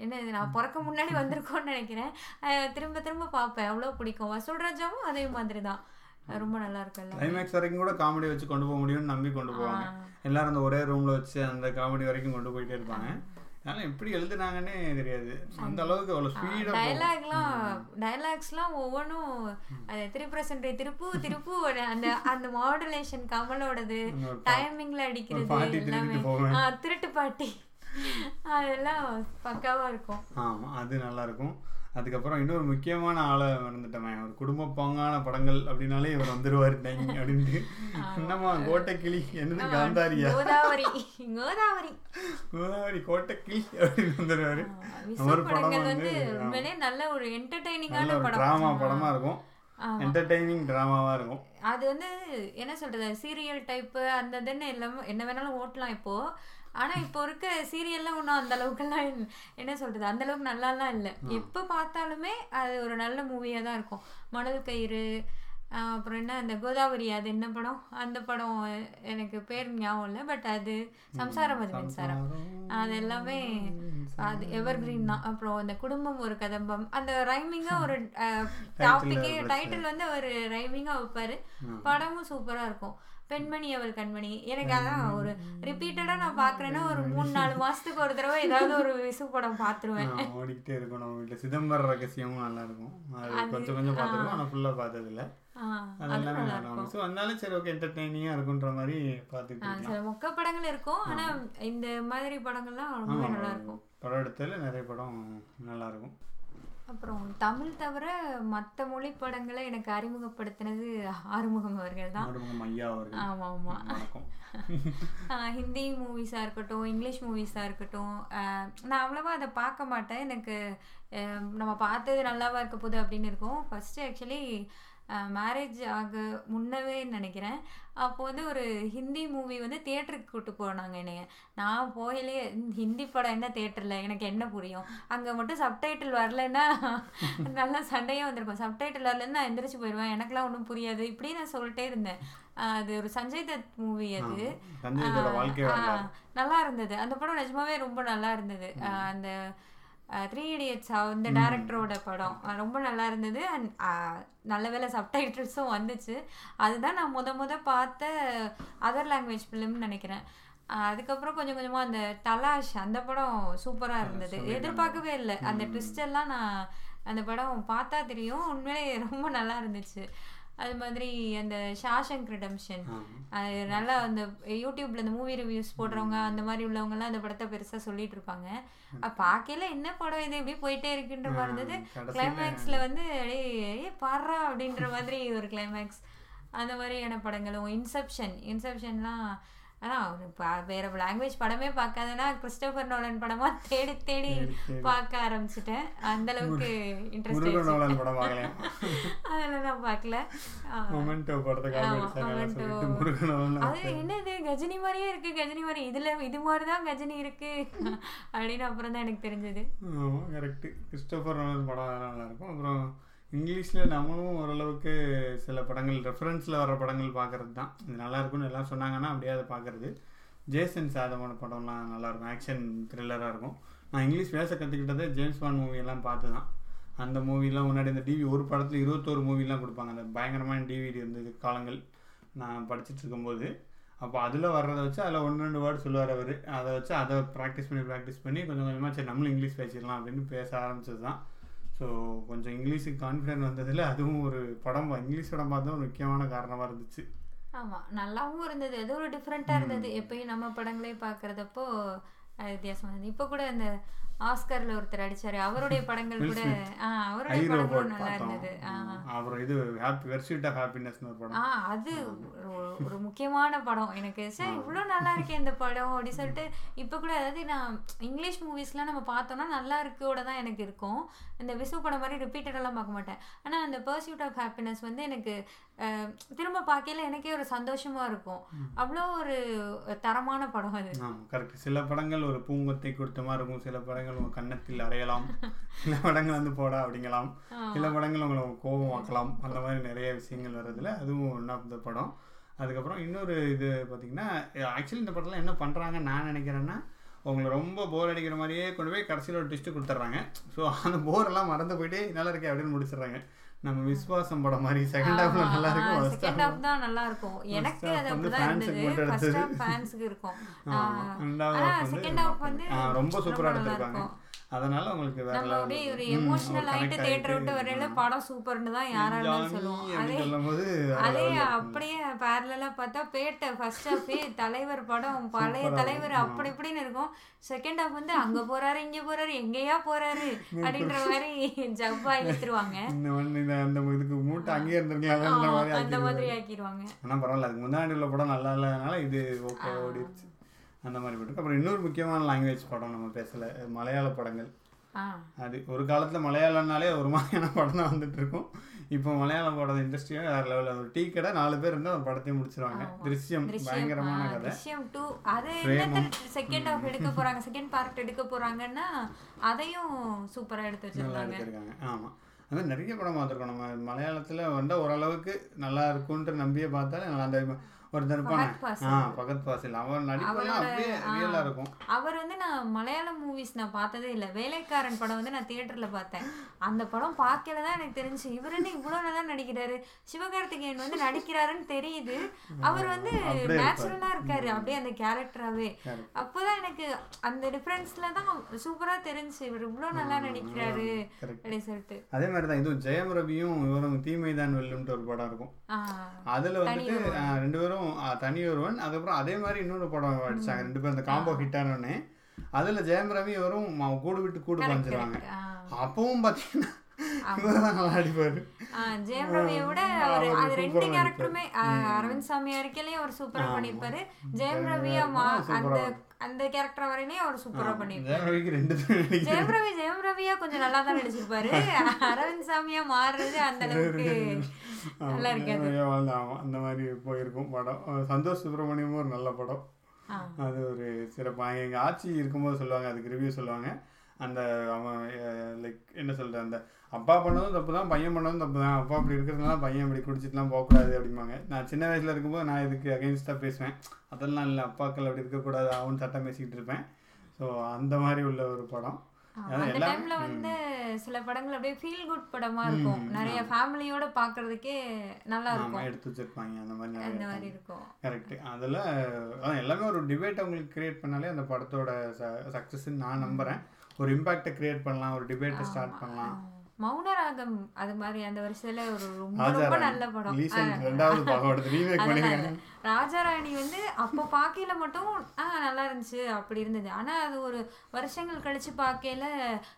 [SPEAKER 2] என்ன இது நான் பிறக்க முன்னாடி வந்திருக்கோன்னு நினைக்கிறேன். திரும்ப திரும்ப பார்ப்பேன். அவ்வளோ பிடிக்கும். வசூல் ராஜாவும் அதே மாதிரி தான். ரொம்ப நல்லா இருக்கும்
[SPEAKER 1] கிளைமேக்ஸ் வரைக்கும் கூட காமெடி வச்சு கொண்டு போக முடியும்னு நம்பி கொண்டு போவாங்க. எல்லாரும் அந்த ஒரே ரூம்ல வச்சு அந்த காமெடி வரைக்கும் கொண்டு போயிட்டே இருப்பாங்க. அதனால எப்படி எழுதுனாங்கன்னே தெரியாது. அந்த அளவுக்கு அவ்வளோ ஸ்பீடாக
[SPEAKER 2] டயலாக்லாம் டயலாக்ஸ்லாம் ஒவ்வொன்றும் அது திருப்பிரசன்ட் திருப்பு திருப்பு அந்த அந்த மாடுலேஷன் கமலோடது டைமிங்ல அடிக்கிறது எல்லாமே.
[SPEAKER 1] திருட்டு
[SPEAKER 2] பாட்டி. அதெல்லாம் பக்காவா இருக்கும்.
[SPEAKER 1] ஆமாம் அது நல்லா இருக்கும். அதுக்கப்புறம் இன்னொரு முக்கியமான ஆளை மறந்துட்டேன் ஒரு குடும்ப பாங்கான படங்கள் அப்படின்னாலே இவர் வந்துருவார் டைங் அப்படின்ட்டு. என்னம்மா கோட்டைக்கிளி? என்னது காந்தாரியா?
[SPEAKER 2] கோதாவரி. கோதாவரி.
[SPEAKER 1] கோதாவரி கோட்டைக்கிளி அப்படின்னு வந்துருவாரு. அவர் படம்
[SPEAKER 2] படங்கள்
[SPEAKER 1] வந்து
[SPEAKER 2] நல்ல ஒரு என்டர்டைனிங்கான
[SPEAKER 1] ஒரு
[SPEAKER 2] படம்.
[SPEAKER 1] ட்ராமா படமா இருக்கும். என்டர்டைனிங் ட்ராமாவா இருக்கும்.
[SPEAKER 2] அது வந்து என்ன சொல்றது சீரியல் டைப்பு அந்த இதுன்னு எல்லாமே என்ன வேணாலும் ஓட்டலாம் இப்போ. ஆனா இப்போ இருக்க சீரியல்லாம் ஒன்றும் அந்த அளவுக்குலாம் என்ன சொல்றது? அந்த அளவுக்கு நல்லாலாம் இல்லை. எப்போ பார்த்தாலுமே அது ஒரு நல்ல மூவியா தான் இருக்கும். மணல் கயிறு அப்புறம் என்ன அந்த கோதாவரி அது என்ன படம்? அந்த படம் எனக்கு பேர் ஞாபகம் இல்லை பட் அது சம்சாரம் அது மின்சாரம். அது எல்லாமே அது எவர் கிரீன் தான். அப்புறம் அந்த குடும்பம் ஒரு கதம்பம். அந்த ரைமிங்கா (laughs) ஒரு டாபிக்கே டைட்டில் வந்து ஒரு ரைமிங்கா வைப்பாரு. படமும் சூப்பரா இருக்கும். பெண்மணி அவள் கண்மணி. எனக்கு அதான் ஒரு ரிப்பீட்டடா நான் பாக்குறேன்னா ஒரு மூணு நாலு மாசத்துக்கு ஒரு தடவை ஏதாவது ஒரு விசு படம் பாத்துருவேன்.
[SPEAKER 1] ஆ, ஓடிக்கிட்டே இருக்கும் நம்ம வீட்டில் சிதம்பர ரகசியமும் நல்லா இருக்கும். அது கொஞ்சம் கொஞ்சம் பார்த்துருக்கோம் ஆனால் ஃபுல்லாக பார்த்ததில்ல. ஸோ அதனால சரி ஓகே என்டர்டெய்னிங்காக இருக்குன்ற மாதிரி பார்த்துட்டு
[SPEAKER 2] ஆஹ் சில மொக்க படங்கள் இருக்கும். ஆனா இந்த மாதிரி படங்கள்லாம் ரொம்ப நல்லா இருக்கும்.
[SPEAKER 1] படம் எடுத்ததில் நிறைய படம் நல்லா இருக்கும்.
[SPEAKER 2] அப்புறம் தமிழ் தவிர மற்ற மொழி படங்களை எனக்கு அறிமுகப்படுத்தினது ஆறுமுகம் அவர்கள் தான்.
[SPEAKER 1] ஆறுமுகம் ஐயா அவர்கள்.
[SPEAKER 2] ஆமா ஆமா.
[SPEAKER 1] வணக்கம். (laughs)
[SPEAKER 2] ஆஹ் ஹிந்தி மூவிஸாக இருக்கட்டும் இங்கிலீஷ் மூவிஸாக இருக்கட்டும் நான் அவ்வளோவா அதை பார்க்க மாட்டேன். எனக்கு நம்ம பார்த்தது நல்லாவா இருக்க போகுது அப்படின்னு இருக்கும். ஃபஸ்ட்டு ஆக்சுவலி மேரேஜ் ஆக முன்னவே நினைக்கிறேன். அப்போ வந்து ஒரு ஹிந்தி மூவி வந்து தியேட்டருக்கு கூட்டு போனாங்க என்னைய. நான் போயிலே ஹிந்தி படம் என்ன தியேட்டரில் எனக்கு என்ன புரியும்? அங்கே மட்டும் சப்டைட்டில் வரலன்னா (laughs) நல்லா சண்டையாக வந்திருக்கும். சப்டைட்டில் வரலன்னா நான் எந்திரிச்சு போயிடுவேன் எனக்கெல்லாம் ஒன்றும் புரியாது. இப்படி நான் சொல்லிட்டே இருந்தேன். அது ஒரு சஞ்சய் தத் மூவி அது. நல்லா இருந்தது. அந்த படம் நிஜமாவே ரொம்ப நல்லா இருந்தது. அந்த த்ரீ இடியட்ஸ் அந்த டேரக்டரோட படம். ரொம்ப நல்லா இருந்தது. அண்ட் நல்ல வேளை சப்டைட்டில்ஸும் வந்துச்சு. அதுதான் நான் முத முத பார்த்த அதர் லாங்குவேஜ் ஃபிலிம்னு நினைக்கிறேன். அதுக்கப்புறம் கொஞ்சம் கொஞ்சமாக அந்த தலாஷ் அந்த படம் சூப்பராக இருந்தது. எதிர்பார்க்கவே இல்லை. அந்த ட்விஸ்ட் எல்லாம் நான் அந்த படம் பார்த்தா தெரியும். உண்மையிலே ரொம்ப நல்லா இருந்துச்சு. அது மாதிரி அந்த ஷாஷங்க் ரிடம்ஷன் அது நல்லா அந்த யூடியூப்ல இந்த மூவி ரிவ்யூஸ் போடுறவங்க அந்த மாதிரி உள்ளவங்கலாம் அந்த படத்தை பெருசா சொல்லிட்டு இருப்பாங்க. பார்க்கல என்ன படம் இது? இப்படி போயிட்டே இருக்குன்ற மாதிரி இருந்தது. கிளைமேக்ஸ்ல வந்து ஏ பாடுறா அப்படின்ற மாதிரி ஒரு கிளைமேக்ஸ் அந்த மாதிரியான படங்களும். இன்செப்ஷன் இன்செப்ஷன்லாம் அதான் ஒரு ப- வேற லாங்குவேஜ் படமே பார்க்காதனா கிறிஸ்டோபர் நோலன் படமா தேடி தேடி பார்க்க ஆரம்பிச்சிட்டேன். அந்த அளவுக்கு இன்ட்ரெஸ்ட்
[SPEAKER 1] நோலன் படம்
[SPEAKER 2] அதெல்லாம் நான் பார்க்கல. அது என்னது கஜினி மாதிரியே இருக்கு கஜினி மாதிரி. இதுல இது மாதிரி தான் கஜினி இருக்கு. அப்படின்னு அப்புறம் தான் எனக்கு தெரிஞ்சது.
[SPEAKER 1] கரெக்டு கிறிஸ்டோபர் நோலன் படம் நல்லா இருக்கும். அப்புறம் இங்கிலீஷில் நம்மளும் ஓரளவுக்கு சில படங்கள் ரெஃபரன்ஸில் வர படங்கள் பார்க்கறது தான் இது நல்லாயிருக்குன்னு எல்லாம் சொன்னாங்கன்னா அப்படியே அதை பார்க்கறது ஜேசன் சாதமான படம்லாம் நல்லாயிருக்கும். ஆக்ஷன் த்ரில்லராக இருக்கும். நான் இங்கிலீஷ் பேச கற்றுக்கிட்டதே ஜேம்ஸ் பாண்ட் மூவியெல்லாம் பார்த்து தான் அந்த மூவிலாம் முன்னாடி இந்த டிவி ஒரு படத்தில் இருபத்தோரு மூவிலாம் கொடுப்பாங்க. அந்த பயங்கரமான டிவிடி இருந்தது காலங்கள். நான் படிச்சுட்டு இருக்கும்போது. அப்போ அதில் வர்றதை வச்சு அதில் ஒன்று ரெண்டு வேர்டு சொல்லுவார் அவர். அதை வச்சு அதை ப்ராக்டிஸ் பண்ணி ப்ராக்டிஸ் பண்ணி கொஞ்சம் கொஞ்சமாக சரி நம்மளும் இங்கிலீஷ் பேசிடலாம் அப்படின்னு பேச ஆரம்பிச்சது தான் ஸோ கொஞ்சம் இங்கிலீஷுக்கு கான்ஃபிடென்ட் வந்ததில் அதுவும் ஒரு படம் இங்கிலீஷ் படம் பார்த்தா ஒரு முக்கியமான காரணமாக இருந்துச்சு.
[SPEAKER 2] ஆமா நல்லாவும் இருந்தது. அது ஒரு டிஃப்ரெண்டா இருந்தது. எப்பயும் நம்ம படங்களே பார்க்கறதப்போ அது வித்தியாசமா இருந்தது. இப்போ கூட அந்த ஆஸ்கர்ல ஒருத்தர் அடிச்சாரு. அவருடைய (laughs) படங்கள் கூட அவருடைய படங்களும்
[SPEAKER 1] ரோபோட்
[SPEAKER 2] நல்லா இருந்தது.
[SPEAKER 1] அப்புறம் இது ஹாப்பி வெர்ஷீட் ஆஃப் ஹாப்பினஸ்னு ஒரு படம்.
[SPEAKER 2] ஆ அது ஒரு- முக்கியமான படம். எனக்கு சே இவ்வளோ நல்லா இருக்கே இந்த படம் அப்படி சொல்லிட்டு இப்போ கூட அதாவது நான் இங்கிலீஷ் மூவிஸ்லாம் நம்ம பார்த்தோம்னா நல்லா இருக்கோட தான் எனக்கு இருக்கும். இந்த விசு படம் மாதிரி ரிப்பீட்டடெல்லாம் பார்க்க மாட்டேன். ஆனால் அந்த பர்சியூட் ஆஃப் ஹாப்பினஸ் வந்து எனக்கு திரும்ப பார்க்கையில எனக்கே ஒரு சந்தோஷமா இருக்கும். அவ்வளோ ஒரு தரமான படம் அது.
[SPEAKER 1] கரெக்ட் சில படங்கள் ஒரு பூங்கொத்தை கொடுத்த மாதிரி இருக்கும். சில படங்கள் உங்கள் கன்னத்தில் அறையலாம். (laughs) சில படங்கள் வந்து போடா அப்படிங்கலாம். சில படங்கள் உங்களை கோபம் ஆக்கலாம். அந்த மாதிரி நிறைய விஷயங்கள் வர்றதுல அதுவும் ஒன் ஆஃப் த படம். அதுக்கப்புறம் இன்னொரு இது பார்த்தீங்கன்னா ஆக்சுவலி இந்த படத்தில் என்ன பண்ணுறாங்கன்னு நான் நினைக்கிறேன்னா உங்களை ரொம்ப போர் அடிக்கிற மாதிரியே கொண்டு போய் கடைசியில் ஒரு ட்விஸ்ட்டு கொடுத்துட்றாங்க. ஸோ அந்த போரெல்லாம் மறந்து போயிட்டு நல்லா இருக்கே அப்படின்னு முடிச்சிடுறாங்க. நம்ம விஸ்வாசம் படம் மாதிரி செகண்ட் ஹாஃப்ல நல்லா இருக்கும்
[SPEAKER 2] செகண்ட் ஹாஃப் தான் நல்லா இருக்கும். எனக்கு அது அப்படிதான் இருந்தது. ஃபர்ஸ்ட். ஹாஃப் ஃபேன்ஸ்க்கு இருக்கும்.
[SPEAKER 1] ரெண்டாவது
[SPEAKER 2] ஹாஃப் வந்து
[SPEAKER 1] ரொம்ப சூப்பரா
[SPEAKER 2] இருக்கும்.
[SPEAKER 1] அதனால உங்களுக்கு வேற
[SPEAKER 2] நம்ம
[SPEAKER 1] level
[SPEAKER 2] அப்படியே ஒரு எமோஷனல் ஆயிட்டு தியேட்டர் விட்டு வரையில. படம் சூப்பர்னு தான் யாராலும் சொல்லுவோம். அதே அதே. அப்படியே பேரலா பார்த்தா பேட்டை ஃபர்ஸ்ட் ஹாஃபே தலைவர் படம் பழைய தலைவர். அப்படி இப்படின்னு இருக்கும். செகண்ட் ஹாஃப் வந்து அங்க போறாரு இங்க போறாரு எங்கேயா போறாரு அப்படின்ற மாதிரி ஜப்பா இழுத்துருவாங்க.
[SPEAKER 1] அந்த இதுக்கு மூட்டை அங்கேயே மாதிரி
[SPEAKER 2] அந்த. மாதிரி ஆக்கிடுவாங்க
[SPEAKER 1] ஆனால் பரவாயில்ல அதுக்கு முன்னாடி உள்ள படம் நல்லா இல்லாதனால இது ஓகே ஓடிடுச்சு அந்த மாதிரி போட்டு. அப்புறம் இன்னொரு முக்கியமான லாங்குவேஜ் படம் நம்ம பேசல மலையாள படங்கள். அது ஒரு காலத்தில் மலையாளம்னாலே ஒரு மாதிரியான படம் தான் வந்துட்டு இருக்கும் இப்போ மலையாள படம் இண்டஸ்ட்ரியாக வேறு லெவலில் ஒரு டீ கடை நாலு பேர் இருந்தால் ஒரு படத்தையும் முடிச்சிருவாங்க. திருஷ்யம் பயங்கரமான கதை.
[SPEAKER 2] திருஷ்யம் டூ அது செகண்ட் ஹாஃப் எடுக்க போறாங்க? செகண்ட் பார்ட் எடுக்க போறாங்கன்னா அதையும் சூப்பரா எடுத்து
[SPEAKER 1] எடுத்திருக்காங்க. ஆமாம் அது நிறைய படம் பார்த்துருக்கோம். நம்ம மலையாளத்தில் வந்து ஓரளவுக்கு நல்லா இருக்கும்ன்ட்டு நம்பியே பார்த்தாலே நல்லா அந்த ஒருத்தர் பகத் பாசில். அவன் நடிப்பெல்லாம்
[SPEAKER 2] அவர் வந்து நான் மலையாளம் மூவிஸ் நான் பார்த்ததே இல்லை. வேலைக்காரன் படம் வந்து நான் தியேட்டர்ல பார்த்தேன். அந்த படம் பார்க்கல தான் எனக்கு தெரிஞ்சு இவர் என்ன இவ்வளோ நல்லா நடிக்கிறாரு. சிவகார்த்திகேயன் வந்து நடிக்கிறாருன்னு தெரியுது. அவர் வந்து
[SPEAKER 1] அப்படியே
[SPEAKER 2] நேச்சுரலா இருக்காரு. அப்படியே அந்த கேரக்டராகவே. அப்போதான் எனக்கு அந்த டிஃப்ரென்ஸ்ல தான் சூப்பரா தெரிஞ்சு இவர் இவ்வளோ நல்லா நடிக்கிறாரு அப்படின்னு சொல்லிட்டு.
[SPEAKER 1] அதே மாதிரி தான் இதுவும் ஜெயம் ரவியும் இவரும் தீமைதான் வெல்லும்ட்டு ஒரு படம் இருக்கும். அதில் வந்துட்டு ரெண்டு பேரும் தனி ஒருவன். அதுக்கப்புறம் அதே மாதிரி இன்னொரு படம் அடிச்சாங்க ரெண்டு பேரும் அந்த காம்போ ஹிட் ஆனோடனே அதில் ஜெயம் ரவி வரும் கூடு விட்டு கூடு பாஞ்சிருவாங்க. அப்பவும் பார்த்தீங்கன்னா
[SPEAKER 2] ஜெயம் ரவியை விட அவர்
[SPEAKER 1] அவர்
[SPEAKER 2] அது ரெண்டு கேரக்டருமே அரவிந்த் சாமி அறிக்கையிலையும் அவர் சூப்பரா பண்ணியிருப்பாரு ஜெயம் ரவியா அந்த அந்த கேரக்டர் வரையிலையும் அவர் சூப்பரா பண்ணியிருப்பாரு
[SPEAKER 1] ஜெயம்
[SPEAKER 2] ரவி ஜெயம் ரவியா கொஞ்சம் நல்லா தான் நடிச்சிருப்பாரு. அரவிந்த் சாமியா மாறுறது அந்த அளவுக்கு நல்லா இருக்காது.
[SPEAKER 1] அந்த மாதிரி போயிருக்கும் படம். சந்தோஷ் சுப்பிரமணியமும் ஒரு நல்ல படம். அது ஒரு சிறப்பாக எங்கள் ஆட்சி இருக்கும்போது சொல்லுவாங்க அதுக்கு ரிவ்யூ சொல்லுவாங்க. அந்த அவன் லைக் என்ன சொல்கிறது அந்த அப்பா பண்ணதும் தப்பு தான் பையன் பண்ணதும் தப்பு தான் அப்பா அப்படி இருக்கிறதுனால பையன் இப்படி குடிச்சிட்டுலாம் போகக்கூடாது அப்படிம்பாங்க. நான் சின்ன வயசில் இருக்கும்போது நான் இதுக்கு அகெயின்ஸ்டாக பேசுவேன். அதெல்லாம் இல்லை அப்பாக்கள் அப்படி இருக்கக்கூடாது அவன் சட்டம் பேசிக்கிட்டு இருப்பேன். ஸோ அந்த மாதிரி உள்ள ஒரு படம்.
[SPEAKER 2] அந்த டைம்ல வந்து சில படங்கள் அப்படியே ஃபீல் குட் படமா இருக்கும். நிறைய ஃபேமிலியோட பாக்குறதுக்கே நல்லா இருக்கும்.
[SPEAKER 1] எடுத்து வச்சிருப்பாங்க அந்த மாதிரி
[SPEAKER 2] அந்த மாதிரி இருக்கும்.
[SPEAKER 1] கரெக்டு அதில் எல்லாமே ஒரு டிபேட் அவங்களுக்கு கிரியேட் பண்ணாலே அந்த படத்தோட சக்ஸஸ்ன்னு நான் நம்புகிறேன் ஒரு இம்பாக்டை கிரியேட் பண்ணலாம் ஒரு டிபேட்டை ஸ்டார்ட் பண்ணலாம்.
[SPEAKER 2] மௌனராகம் அது மாதிரி அந்த வருஷத்துல ஒரு ரொம்ப ரொம்ப. நல்ல படம். ராஜாராணி வந்து அப்போ பார்க்கையில மட்டும் ஆ நல்லா இருந்துச்சு அப்படி இருந்தது. ஆனா அது ஒரு வருஷங்கள் கழிச்சு பார்க்கையில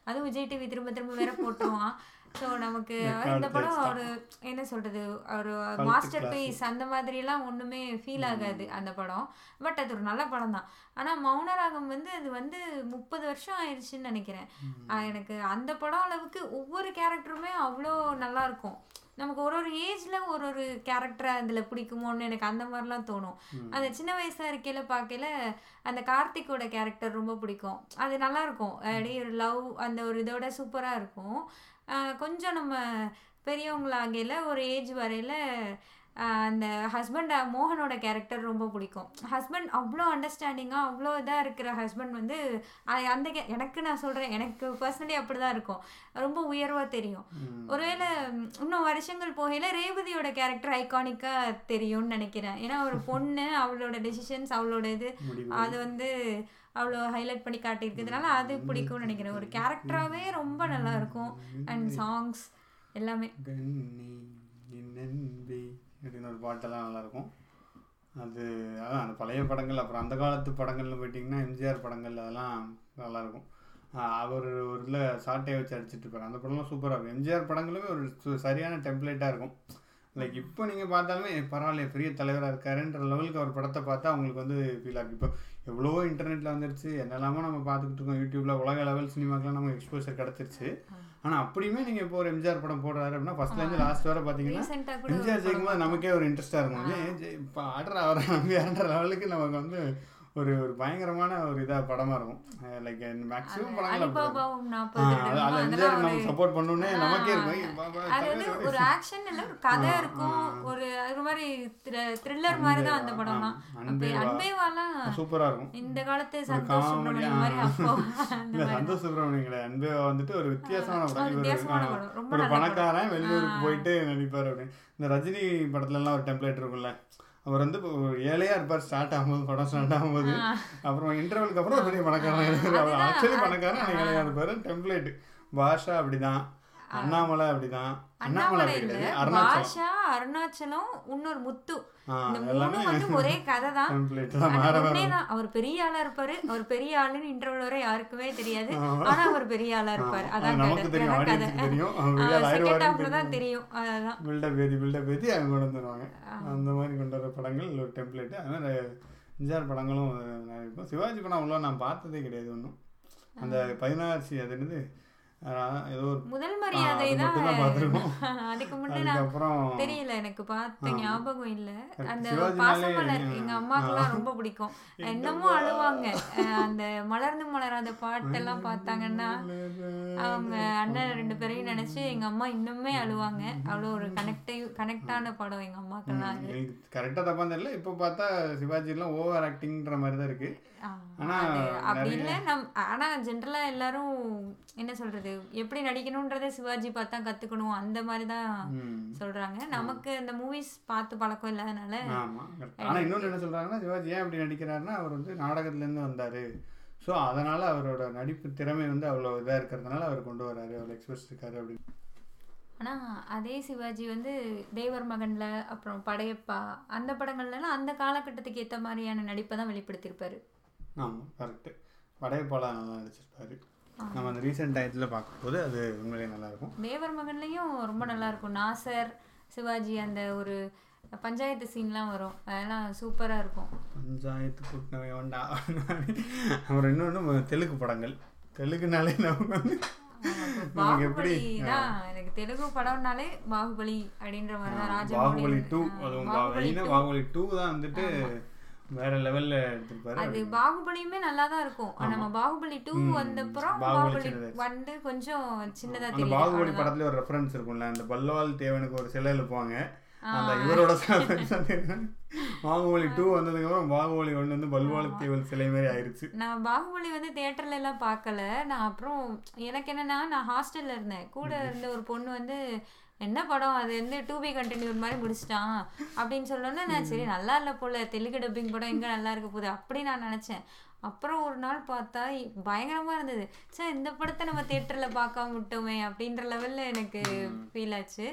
[SPEAKER 2] அதுவும் விஜய் டிவி திரும்ப திரும்ப வேற போட்டுருவான். ஸோ நமக்கு இந்த படம் ஒரு என்ன சொல்றது? ஒரு மாஸ்டர் பீஸ் அந்த மாதிரி எல்லாம் ஒண்ணுமே ஃபீல் ஆகாது அந்த படம். பட் அது ஒரு நல்ல படம் தான். ஆனா மௌனராகம் வந்து அது வந்து முப்பது வருஷம் ஆயிடுச்சுன்னு நினைக்கிறேன். எனக்கு அந்த படம் அளவுக்கு ஒவ்வொரு கேரக்டருமே அவ்வளோ நல்லா இருக்கும். நமக்கு ஒரு ஒரு ஏஜ்ல ஒரு ஒரு கேரக்டரை அதுல பிடிக்குமோன்னு எனக்கு அந்த மாதிரிலாம் தோணும். அந்த சின்ன வயசா இருக்கையில பார்க்கையில அந்த கார்த்திக்கோட கேரக்டர் ரொம்ப பிடிக்கும். அது நல்லா இருக்கும். அப்படியே ஒரு லவ் அந்த ஒரு இதோட சூப்பரா இருக்கும். கொஞ்சம் நம்ம பெரியவங்களாகையில் ஒரு ஏஜ் வரையில் அந்த ஹஸ்பண்ட் மோகனோட கேரக்டர் ரொம்ப பிடிக்கும். ஹஸ்பண்ட் அவ்வளோ அண்டர்ஸ்டாண்டிங்காக அவ்வளோ இதாக இருக்கிற ஹஸ்பண்ட் வந்து அந்த கே- எனக்கு நான் சொல்கிறேன் எனக்கு பர்சனலி அப்படி தான் இருக்கும். ரொம்ப உயர்வாக தெரியும். ஒருவேளை இன்னும் வருஷங்கள் போகையில ரேவதியோட கேரக்டர் ஐகானிக்காக தெரியும்னு நினைக்கிறேன். ஏன்னா ஒரு பொண்ணு அவளோட டெசிஷன்ஸ் அவளோட இது அது வந்து அவ்வளோ ஹைலைட் பண்ணி காட்டியிருக்கிறதுனால அது பிடிக்கும்னு நினைக்கிறேன். ஒரு கேரக்டராகவே ரொம்ப நல்லா இருக்கும். அண்ட் சாங்ஸ் எல்லாமே.
[SPEAKER 1] அப்படின்னு ஒரு பாட்டெல்லாம் நல்லாயிருக்கும். அது அதான் அந்த பழைய படங்கள் அப்புறம் அந்த காலத்து படங்கள்னு போயிட்டிங்கன்னா எம்ஜிஆர் படங்கள் அதெல்லாம் நல்லாயிருக்கும். அவர் ஒரு இதில் சாட்டையை வச்சு அடிச்சிட்டு இருப்பார் அந்த படம்லாம் சூப்பராக இருக்கும். எம்ஜிஆர் படங்களுமே ஒரு சரியான டெம்ப்ளேட்டாக இருக்கும். லைக் இப்போ நீங்கள் பார்த்தாலுமே பரவாயில்ல பெரிய தலைவராக இருக்காருன்ற லெவலுக்கு அவர் படத்தை பார்த்தா அவங்களுக்கு வந்து ஃபீல் ஆகும் இப்போ எவ்வளவோ இன்டர்நெட்டில் வந்துருச்சு என்னெல்லாமோ நம்ம பார்த்துக்கிட்டு இருக்கோம். யூடியூப்பில் உலக லெவல் சினிமாக்கெலாம் நமக்கு எக்ஸ்போசர் கிடச்சிருச்சு. ஆனால் அப்படியுமே நீங்கள் இப்போ ஒரு எம்ஜிஆர் படம் போடுறாரு அப்படின்னா ஃபர்ஸ்ட்லேருந்து லாஸ்ட் வரை பார்த்தீங்கன்னா எம்ஜிஆர் ஜெயிக்கும் போது நமக்கே ஒரு இன்ட்ரெஸ்டாக இருக்கும். இப்போ ஆடுற அவரை நம்பி ஆடுற லெவலுக்கு நமக்கு வந்து ஒரு ஒரு பயங்கரமான ஒரு இதா படமா இருக்கும். லைக் மேக்ஸிமம் படங்கள் அது- எம்ஜிஆர் நம்ம சப்போர்ட் பண்ணணும்னே நமக்கே இருக்கும்.
[SPEAKER 2] அது வந்து ஒரு ஆக்ஷன் இல்ல ஒரு கதை இருக்கும். ஒரு அது மாதிரி த்ரில்லர் மாதிரி தான். அந்த படம்லாம். அன்பேவாலாம்
[SPEAKER 1] சூப்பரா இருக்கும்.
[SPEAKER 2] இந்த காலத்து சந்தோஷ் சுப்ரமணியம் மாதிரி அப்போ (laughs)
[SPEAKER 1] சந்தோஷ் சுப்ரமணியம் கிடையாது. வந்துட்டு ஒரு வித்தியாசமான
[SPEAKER 2] ஒரு
[SPEAKER 1] படம். ஒரு. பணக்காரன் வெளியூருக்கு. போயிட்டு நடிப்பார் அப்படின்னு. இந்த ரஜினி படத்துல எல்லாம் ஒரு டெம்ப்ளேட் இருக்கும்ல. அவர் வந்து ஏழையா இருப்பார். ஸ்டார்ட் ஆகும்போது படம் ஸ்டார்ட் ஆகும்போது. அப்புறம் இன்டர்வலுக்கு அப்புறம் பெரிய பணக்காரன். அவர். ஆக்சுவலி பணக்காரன் ஏழையா இருப்பாரு. டெம்ப்ளேட் பாஷா அப்படிதான். அண்ணாமலை அப்படிதான். அண்ணாமலை
[SPEAKER 2] இல்ல.
[SPEAKER 1] அருணாச்சலம்.
[SPEAKER 2] பாஷா அருணாச்சலம் இன்னொரு முத்து. இந்த வந்து (laughs) ஒரே கதை தான் அவர் பெரிய ஆளா இருப்பாரு. அவர் பெரிய ஆளுன்னு இன்டர்வல் வரை யாருக்குமே தெரியாது. ஆனா அவர் பெரிய ஆளா இருப்பாரு. அதான் கதை.
[SPEAKER 1] தெரியும்
[SPEAKER 2] அதான் செகண்ட் ஹாஃப்ல தான்
[SPEAKER 1] தெரியும். பில்டப் ஏத்தி பில்டப் ஏத்தி அவங்க கொண்டு வந்துருவாங்க. அந்த மாதிரி கொண்டு வர படங்கள் ஒரு டெம்ப்ளேட் படங்களும் நிறைய இருக்கும். சிவாஜி படம் அவ்வளோ நான் பார்த்ததே கிடையாது ஒன்றும் அந்த பதினாறு அது என்னது? ஏதோ
[SPEAKER 2] முதல் மரியாதை
[SPEAKER 1] தான். (laughs)
[SPEAKER 2] அதுக்கு முன்னே நான்
[SPEAKER 1] அதுக்கப்புறம்
[SPEAKER 2] தெரியல எனக்கு பார்த்த. ஞாபகம் இல்ல. அந்த பாசமலர் எங்க அம்மாக்கெல்லாம் ரொம்ப பிடிக்கும். (laughs) இன்னமும் அழுவாங்க. அந்த மலர்ந்து மலராத பாட்டெல்லாம் பார்த்தாங்கன்னா அவங்க அண்ணன் ரெண்டு பேரையும் நினைச்சு எங்க அம்மா இன்னுமே அழுவாங்க. அவ்வளோ ஒரு கனெக்டிவ் கனெக்டான படம் எங்க அம்மாக்கெல்லாம்
[SPEAKER 1] கரெக்டாக தப்பா தெரியல. இப்போ பார்த்தா சிவாஜிலாம் ஓவர் ஆக்டிங்ன்ற மாதிரி தான் இருக்கு. ஆனா
[SPEAKER 2] அது அப்படி
[SPEAKER 1] நிறைய-
[SPEAKER 2] இல்லை நம் ஆனா ஜென்ரலா எல்லாரும் என்ன சொல்றது எப்படி நடிக்கணுன்றதை சிவாஜி பார்த்தா கத்துக்கணும் அந்த மாதிரி தான்
[SPEAKER 1] ம்.
[SPEAKER 2] சொல்றாங்க. நமக்கு அந்த மூவிஸ் பார்த்து பழக்கம் இல்லாதனால.
[SPEAKER 1] ஆனா இன்னொன்று என்ன சொல்றாங்கன்னா சிவாஜி ஏன் அப்படி நடிக்கிறாருன்னா அவர் வந்து நாடகத்துல இருந்து வந்தாரு. ஸோ அதனால அவரோட நடிப்பு திறமை வந்து அவ்வளோ இதாக இருக்கிறதுனால அவர் கொண்டு வராரு அவ்வளோ எக்ஸ்பிரஸ் இருக்காரு அப்படின்னு.
[SPEAKER 2] ஆனா அதே சிவாஜி வந்து தேவர் மகன்ல அப்புறம் படையப்பா அந்த படங்கள்லாம் அந்த காலகட்டத்துக்கு ஏத்த மாதிரியான நடிப்பை தான் வெளிப்படுத்தியிருப்பாரு.
[SPEAKER 1] ஆமாம் கரெக்டு நல்லா நடிச்சிருப்பாரு நம்ம அந்த ரீசெண்ட் டயத்தில் பார்க்கும்போது அது உண்மையிலேயே நல்லா இருக்கும்
[SPEAKER 2] தேவர் மகன்லயும் ரொம்ப நல்லா இருக்கும் நாசர் சிவாஜி அந்த ஒரு பஞ்சாயத்து சீன்லாம் வரும். அதெல்லாம் சூப்பரா இருக்கும்.
[SPEAKER 1] பஞ்சாயத்து கூட்டினவை வேண்டா அப்புறம் இன்னொன்று தெலுங்கு படங்கள். தெலுங்குனாலே நமக்கு வந்து
[SPEAKER 2] பாகுபலி தான் எனக்கு தெலுங்கு படம்னாலே பாகுபலி அப்படின்ற மாதிரி தான் ராஜமௌழி
[SPEAKER 1] பாகுபலி டூ அதுவும்
[SPEAKER 2] பாகுபலி
[SPEAKER 1] மெயினாக
[SPEAKER 2] 2.
[SPEAKER 1] பாகுபலி டூ தான் வந்துட்டு வேற லெவல்ல எடுத்திருப்பாரு
[SPEAKER 2] அது பாகுபலியுமே நல்லா தான் இருக்கும். நம்ம பாகுபலி டூ
[SPEAKER 1] ம்.
[SPEAKER 2] வந்தப்புறம்
[SPEAKER 1] பாகுபலி.
[SPEAKER 2] வந்து கொஞ்சம் சின்னதா தெரியுது
[SPEAKER 1] பாகுபலி. படத்துல ஒரு ரெஃபரன்ஸ் இருக்கும்ல அந்த பல்வால் தேவனுக்கு ஒரு சிலை எழுப்புவாங்க
[SPEAKER 2] ஆ.
[SPEAKER 1] அந்த இவரோட பாகுபலி டூ வந்ததுக்கு அப்புறம் பாகுபலி ஒன்று வந்து பல்வால் தேவன் சிலை மாதிரி ஆயிருச்சு
[SPEAKER 2] நான் பாகுபலி வந்து தியேட்டர்ல எல்லாம் பார்க்கல நான் அப்புறம் எனக்கு என்னன்னா நான் ஹாஸ்டல்ல இருந்தேன் கூட இருந்த ஒரு பொண்ணு வந்து என்ன படம்? அது வந்து டூ பி கண்டினியூ மாதிரி முடிச்சிட்டான் அப்படின்னு சொல்லணும்னா நான் சரி நல்லா இல்லை போல. தெலுங்கு டப்பிங் படம் எங்க நல்லா இருக்க போகுது அப்படி நான் நினைச்சேன். அப்புறம் ஒரு நாள் பார்த்தா இ- பயங்கரமா இருந்தது. சே இந்த படத்தை நம்ம தியேட்டர்ல பார்க்காம விட்டோமே அப்படின்ற லெவல்ல எனக்கு ஃபீல் ஆச்சு.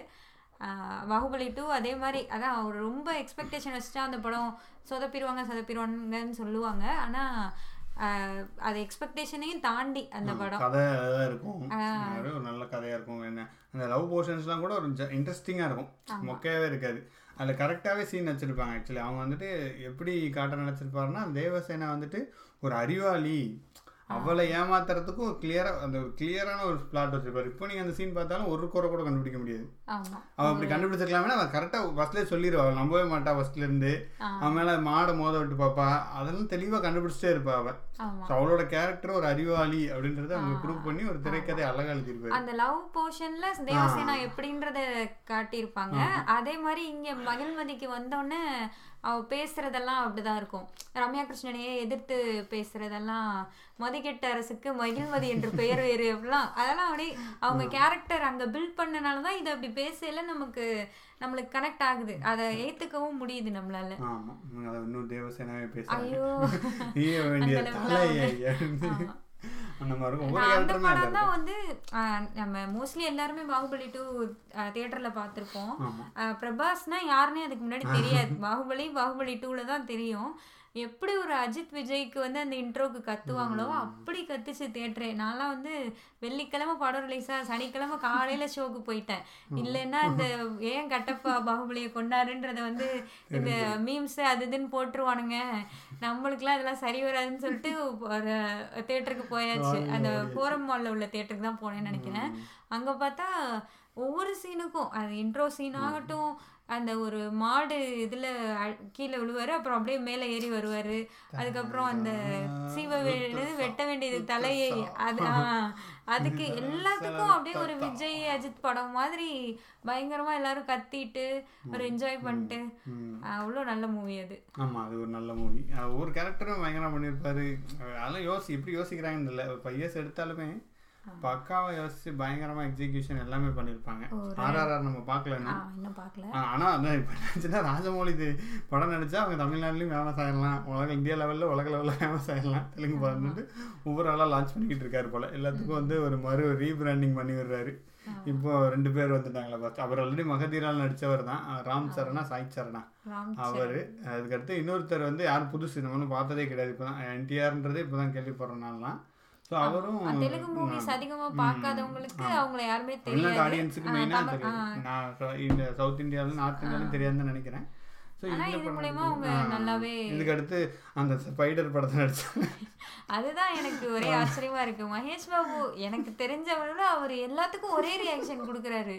[SPEAKER 2] பாகுபலி டூ அதே மாதிரி அதான் அவர் ரொம்ப எக்ஸ்பெக்டேஷன் வச்சுட்டா அந்த படம் சொதப்பிடுவாங்க சொதப்பிடுவாங்கன்னு சொல்லுவாங்க. ஆனா ஆஹ் அது எக்ஸ்பெக்டேஷனையும் தாண்டி அந்த படம்.
[SPEAKER 1] கதை அதான் இருக்கும். ஒரு நல்ல கதையா இருக்கும். என்ன அந்த லவ் போர்ஷன்ஸ்லாம் கூட ஒரு இன்ட்ரெஸ்டிங்காக இருக்கும். மொக்கையாவே இருக்காது. அதில் கரெக்டாகவே சீன் வச்சிருப்பாங்க ஆக்சுவலி அவங்க வந்துட்டு எப்படி காட்ட நினச்சிருப்பாருன்னா தேவசேனா வந்துட்டு ஒரு அறிவாளி. அவளை ஏமாத்துறதுக்கும் கிளியராக அந்த ஒரு கிளியரான ஒரு பிளாட் வச்சிருப்பாரு. இப்போ நீங்கள் அந்த சீன் பார்த்தாலும் ஒரு குறை கூட கண்டுபிடிக்க முடியாது. அவன் அப்படி கண்டுபிடிச்சிருக்கலாமே அவன் கரெக்டாக ஃபர்ஸ்ட்லேயே சொல்லிடுவா அவள் நம்பவே மாட்டா
[SPEAKER 2] ஆ.
[SPEAKER 1] அவன் மேலே மாடை மோத விட்டு பாப்பா. அதெல்லாம் தெளிவாக கண்டுபிடிச்சிட்டே இருப்பா அவள் ஸோ அவளோட கேரக்டர் ஒரு அறிவாளி அப்படின்றத அவங்க ப்ரூவ் பண்ணி ஒரு திரைக்கதை அழகா எழுதியிருப்பாரு.
[SPEAKER 2] அந்த லவ் போர்ஷன்ல தேவசேனா எப்படின்றத காட்டியிருப்பாங்க. அதே மாதிரி இங்க மகிழ்மதிக்கு வந்தோடனே அவ பேசுறதெல்லாம் அப்படிதான் இருக்கும். ரம்யா கிருஷ்ணனையே எதிர்த்து பேசுறதெல்லாம் மதிக்கெட்ட அரசுக்கு மகிழ்மதி என்று பெயர் வேறு அப்படிலாம் அதெல்லாம் அப்படியே அவங்க கேரக்டர் அங்க பில்ட் பண்ணனால தான் இது அப்படி பேசல நமக்கு நம்மளுக்கு கனெக்ட் ஆகுது. அதை ஏத்துக்கவும் முடியுது நம்மளால.
[SPEAKER 1] ஆமா. உம், அதை இன்னும் தேவசேனாவே வேண்டிய
[SPEAKER 2] அந்த படம் தான் வந்து நம்ம மோஸ்ட்லி எல்லாருமே பாகுபலி டூ தியேட்டர்ல பார்த்திருப்போம். பிரபாஸ்னா யாருன்னே அதுக்கு முன்னாடி (laughs) தெரியாது. பாகுபலி பாகுபலி டூல தான் தெரியும். எப்படி ஒரு அஜித் விஜய்க்கு வந்து அந்த இன்ட்ரோக்கு கத்துவாங்களோ அப்படி கத்துச்சு தியேட்டரே. நான்லாம் வந்து வெள்ளிக்கிழமை படம் ரிலீஸா சனிக்கிழமை காலையில ஷோக்கு போயிட்டேன். இல்லைன்னா இந்த ஏன் கட்டப்பா பாகுபலியை கொண்டாருன்றத வந்து இந்த மீம்ஸ் அது இதுன்னு போட்டுருவானுங்க. நம்மளுக்குலாம் இதெல்லாம் சரி வராதுன்னு சொல்லிட்டு ஒரு தேட்டருக்கு போயாச்சு. அந்த ஃபோரம் மால்ல உள்ள தேட்டருக்கு தான் போனேன்னு நினைக்கிறேன். அங்க பார்த்தா ஒவ்வொரு சீனுக்கும் அது இன்ட்ரோ சீன் ஆகட்டும் அந்த ஒரு மாடு இதுல கீழே விழுவாரு. அப்புறம் அப்படியே மேலே ஏறி வருவாரு. அதுக்கப்புறம் அந்த சீவ வெட்ட வேண்டியது தலையை அது அதுக்கு எல்லாத்துக்கும் அப்படியே ஒரு விஜய் அஜித் படம் மாதிரி பயங்கரமா எல்லாரும் கத்திட்டு ஒரு என்ஜாய் பண்ணிட்டு. அவ்வளோ நல்ல மூவி அது.
[SPEAKER 1] ஆமா அது ஒரு நல்ல மூவி ஒவ்வொரு கேரக்டரும் பயங்கரமா பண்ணியிருப்பாரு அதெல்லாம் யோசி எப்படி யோசிக்கிறாங்கன்னு ஒரு ஃபைவ் இயர்ஸ் எடுத்தாலுமே பக்காவா யோசிச்சு பயங்கரமா எக்ஸிகியூஷன் எல்லாமே பண்ணியிருப்பாங்க
[SPEAKER 2] ஒரு-
[SPEAKER 1] ஆர்ஆர்ஆர் நம்ம பார்க்கல
[SPEAKER 2] ஆ,
[SPEAKER 1] இன்னும்.
[SPEAKER 2] பார்க்கல.
[SPEAKER 1] ஆனா அதான் இப்போ நினச்சுன்னா ராஜமௌழி படம் நடிச்சா அவங்க தமிழ்நாட்டிலையும் ஃபேமஸ் ஆயிடலாம் உலக இந்தியா லெவலில் உலக லெவலில் ஃபேமஸ் ஆயிடலாம் தெலுங்கு படம்னுட்டு ஒவ்வொரு ஆளாக லான்ச் பண்ணிக்கிட்டு இருக்காரு போல. எல்லாத்துக்கும் வந்து ஒரு மறு ரீபிராண்டிங் பண்ணி விடுறாரு. இப்போ ரெண்டு பேர் வந்துட்டாங்களா ஃபர்ஸ்ட் அவர் ஆல்ரெடி மகதீரால் நடிச்சவர் தான். ராம் சரணா சாய் சரணா. அவர். அதுக்கடுத்து இன்னொருத்தர் வந்து யாரும் புதுசு நம்ம பார்த்ததே கிடையாது. இப்போ தான் என்டிஆர்ன்றதே இப்போ தான் கேள்விப்படுறோம் நான்லாம் ஸோ அவரும்
[SPEAKER 2] தெலுங்கு மூவிஸ் அதிகமா பார்க்காதவங்களுக்கு அவங்கள யாருமே தெரியாது.
[SPEAKER 1] ஆடியன்ஸுக்கு மெயினாக தெரியும் நான் இந்த சவுத் இந்தியாவில் நார்த் இந்தியாவிலும் தெரியாதுன்னு நினைக்கிறேன். ஸோ
[SPEAKER 2] இது மூலயமா அவங்க நல்லாவே
[SPEAKER 1] இதுக்கு அடுத்து அந்த ஸ்பைடர் படத்தை நடிச்சாங்க.
[SPEAKER 2] அதுதான் எனக்கு ஒரே ஆச்சரியமா இருக்கு. மகேஷ் பாபு எனக்கு தெரிஞ்சவங்கள அவர் எல்லாத்துக்கும் ஒரே ரியாக்ஷன் கொடுக்குறாரு.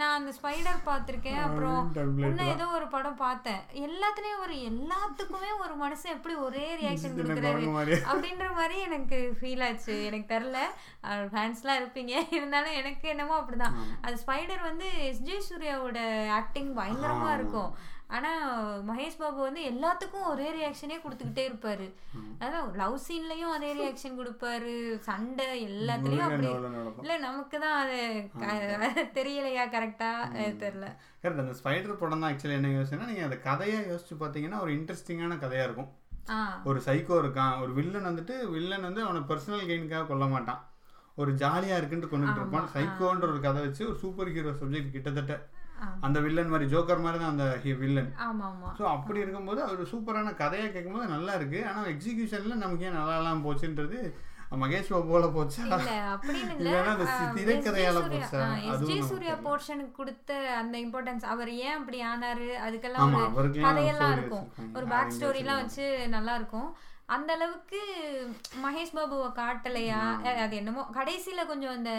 [SPEAKER 2] நான் அந்த ஸ்பைடர் பார்த்திருக்கேன். அப்புறம் இன்னும் ஏதோ ஒரு படம் பார்த்தேன். எல்லாத்துலயும் ஒரு எல்லாத்துக்குமே ஒரு மனுஷன் எப்படி ஒரே ரியாக்ஷன் கொடுக்குறாரு அப்படின்ற மாதிரி எனக்கு ஃபீல் ஆச்சு. எனக்கு தெரில ஃபேன்ஸ்லாம் இருப்பீங்க. இருந்தாலும் எனக்கு என்னமோ அப்படிதான். அது ஸ்பைடர் வந்து எஸ்ஜே சூர்யாவோட ஆக்டிங் பயங்கரமா இருக்கும். ஆனா மகேஷ் பாபு வந்து எல்லாத்துக்கும் ஒரே ரியாக்ஷனே கொடுத்துக்கிட்டே இருப்பாரு. அதான் லவ் சீன்லயும் அதே ரியாக்ஷன் கொடுப்பாரு. சண்டை எல்லாத்துலயும் அப்படி. இல்ல நமக்கு தான் அது தெரியலையா கரெக்டா தெரியல.
[SPEAKER 1] கரெக்ட் அந்த ஸ்பைடர் படம் தான் ஆக்சுவலி என்ன யோசிச்சுன்னா நீங்கள் அந்த கதையை யோசிச்சு பார்த்தீங்கன்னா ஒரு இன்ட்ரெஸ்டிங்கான கதையாக இருக்கும். ஒரு சைக்கோ இருக்கான். ஒரு வில்லன் வந்துட்டு வில்லன் வந்து அவனை பர்சனல் கெயினுக்காக கொல்ல மாட்டான். ஒரு ஜாலியாக இருக்குன்ட்டு கொண்டுட்டு இருப்பான். சைக்கோன்ற ஒரு கதை வச்சு ஒரு சூப்பர் ஹீரோ சப்ஜெக்ட் கிட்டத்தட்ட. அந்த வில்லன் மாதிரி ஜோக்கர் மாதிரி தான் அந்த வில்லன்
[SPEAKER 2] ஆமா ஆமா
[SPEAKER 1] ஸோ அப்படி இருக்கும்போது அவர் சூப்பரான கதையை கேட்கும்போது நல்லா இருக்கு ஆனால் எக்ஸிகியூஷனில் நமக்கு ஏன் நல்லா இல்லாம போச்சுன்றது மகேஷ் பாபு போல போச்சா திரைக்கதையால. போச்சா?
[SPEAKER 2] எஸ்.ஜே. சூர்யா. போர்ஷனுக்கு கொடுத்த அந்த இம்பார்ட்டன்ஸ் அவர் ஏன் அப்படி ஆனாரு அதுக்கெல்லாம் ஒரு கதையெல்லாம் இருக்கும். ஒரு பேக் ஸ்டோரிலாம்
[SPEAKER 1] வச்சிருக்காங்க.
[SPEAKER 2] வச்சு நல்லா இருக்கும் அந்த அளவுக்கு மகேஷ் பாபுவை காட்டலையா அது என்னமோ கடைசியில கொஞ்சம் அந்த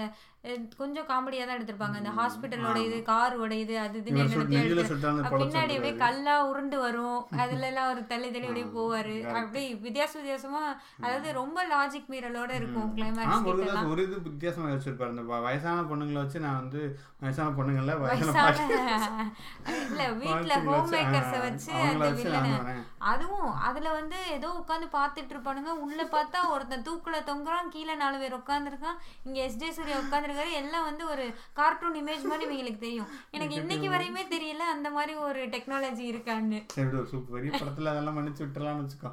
[SPEAKER 2] கொஞ்சம் காமெடியா தான் எடுத்திருப்பாங்க. அந்த ஹாஸ்பிட்டலோட இது கார் உடையுது அது அப்ப பின்னாடி அப்படியே கல்லா உருண்டு வரும். (laughs) அதுல எல்லாம் ஒரு தள்ளி தள்ளி அப்படியே போவாரு. அப்படியே வித்தியாச வித்தியாசமா அதாவது ரொம்ப லாஜிக் மீறலோட இருக்கும் கிளைமேக்ஸ்
[SPEAKER 1] ஒரு இது வித்தியாசமா வச்சிருப்பாரு இந்த வயசான பொண்ணுங்களை வச்சு நான் வந்து வயசான பொண்ணுங்கள வயசான (laughs)
[SPEAKER 2] இல்ல வீட்ல ஹோம் மேக்கர்ஸ வச்சு அந்த வில்லனை. அதுவும் அதுல வந்து ஏதோ உட்காந்து பாத்துட்டு இருப்பானுங்க. உள்ள பார்த்தா ஒருத்தன் தூக்குல தொங்குறான் கீழே நாலு பேர் உட்காந்துருக்கான் இங்க எஸ்ஜே சூர்யா உட்காந்துருக்காரு எல்லாம் வந்து ஒரு கார்ட்டூன் இமேஜ் மாதிரி இவங்களுக்கு தெரியும். எனக்கு இன்னைக்கு வரையுமே தெரியல அந்த மாதிரி ஒரு டெக்னாலஜி இருக்கான்னு.
[SPEAKER 1] சரி ஒரு சூப்பர் பெரிய படத்துல அதெல்லாம் மன்னிச்சு விட்டுறலாம்னு வச்சுக்கோ.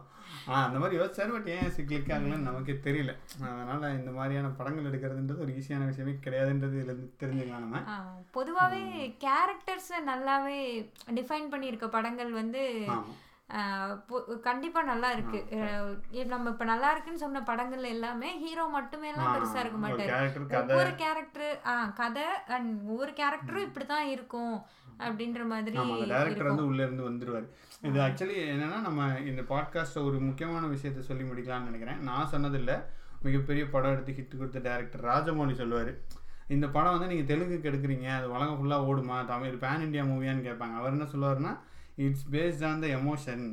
[SPEAKER 1] ஆ அந்த மாதிரி யோசிச்சாரு பட் ஏன் கிளிக் ஆகலன்னு நமக்கே தெரியல. அதனால இந்த மாதிரியான படங்கள் எடுக்கிறதுன்றது ஒரு ஈஸியான விஷயமே கிடையாதுன்றது இதுல இருந்து தெரிஞ்சுக்கலாம் நம்ம.
[SPEAKER 2] ஆ, பொதுவாவே கேரக்டர்ஸை நல்லாவே டிஃபைன் பண்ணியிருக்க படங்கள் வந்து கண்டிப்பா நல்லா இருக்கு. நம்ம இப்ப நல்லா இருக்குன்னு சொன்ன படங்கள் எல்லாமே ஹீரோ மட்டுமே எல்லாம் பெருசா இருக்க மாட்டாரு. ஒவ்வொரு கேரக்டர் ஆ கதை அண்ட் ஒவ்வொரு கேரக்டரும் இப்படிதான் இருக்கும் அப்படின்ற மாதிரி
[SPEAKER 1] டேரக்டர் வந்து உள்ள இருந்து வந்துருவாரு. இது ஆக்சுவலி என்னன்னா நம்ம இந்த பாட்காஸ்ட்டை ஒரு முக்கியமான விஷயத்த சொல்லி முடிக்கலாம்னு நினைக்கிறேன். நான் சொன்னதில்ல மிகப்பெரிய படம் எடுத்து ஹிட் கொடுத்த டேரக்டர் ராஜமௌழி சொல்லுவார். இந்த படம் வந்து நீங்கள் தெலுங்குக்கு எடுக்கிறீங்க அது உலகம் ஃபுல்லாக ஓடுமா தமிழ் பேன் இண்டியா மூவியான்னு கேட்பாங்க. அவர் என்ன சொல்லுவாருன்னா it's based on the emotion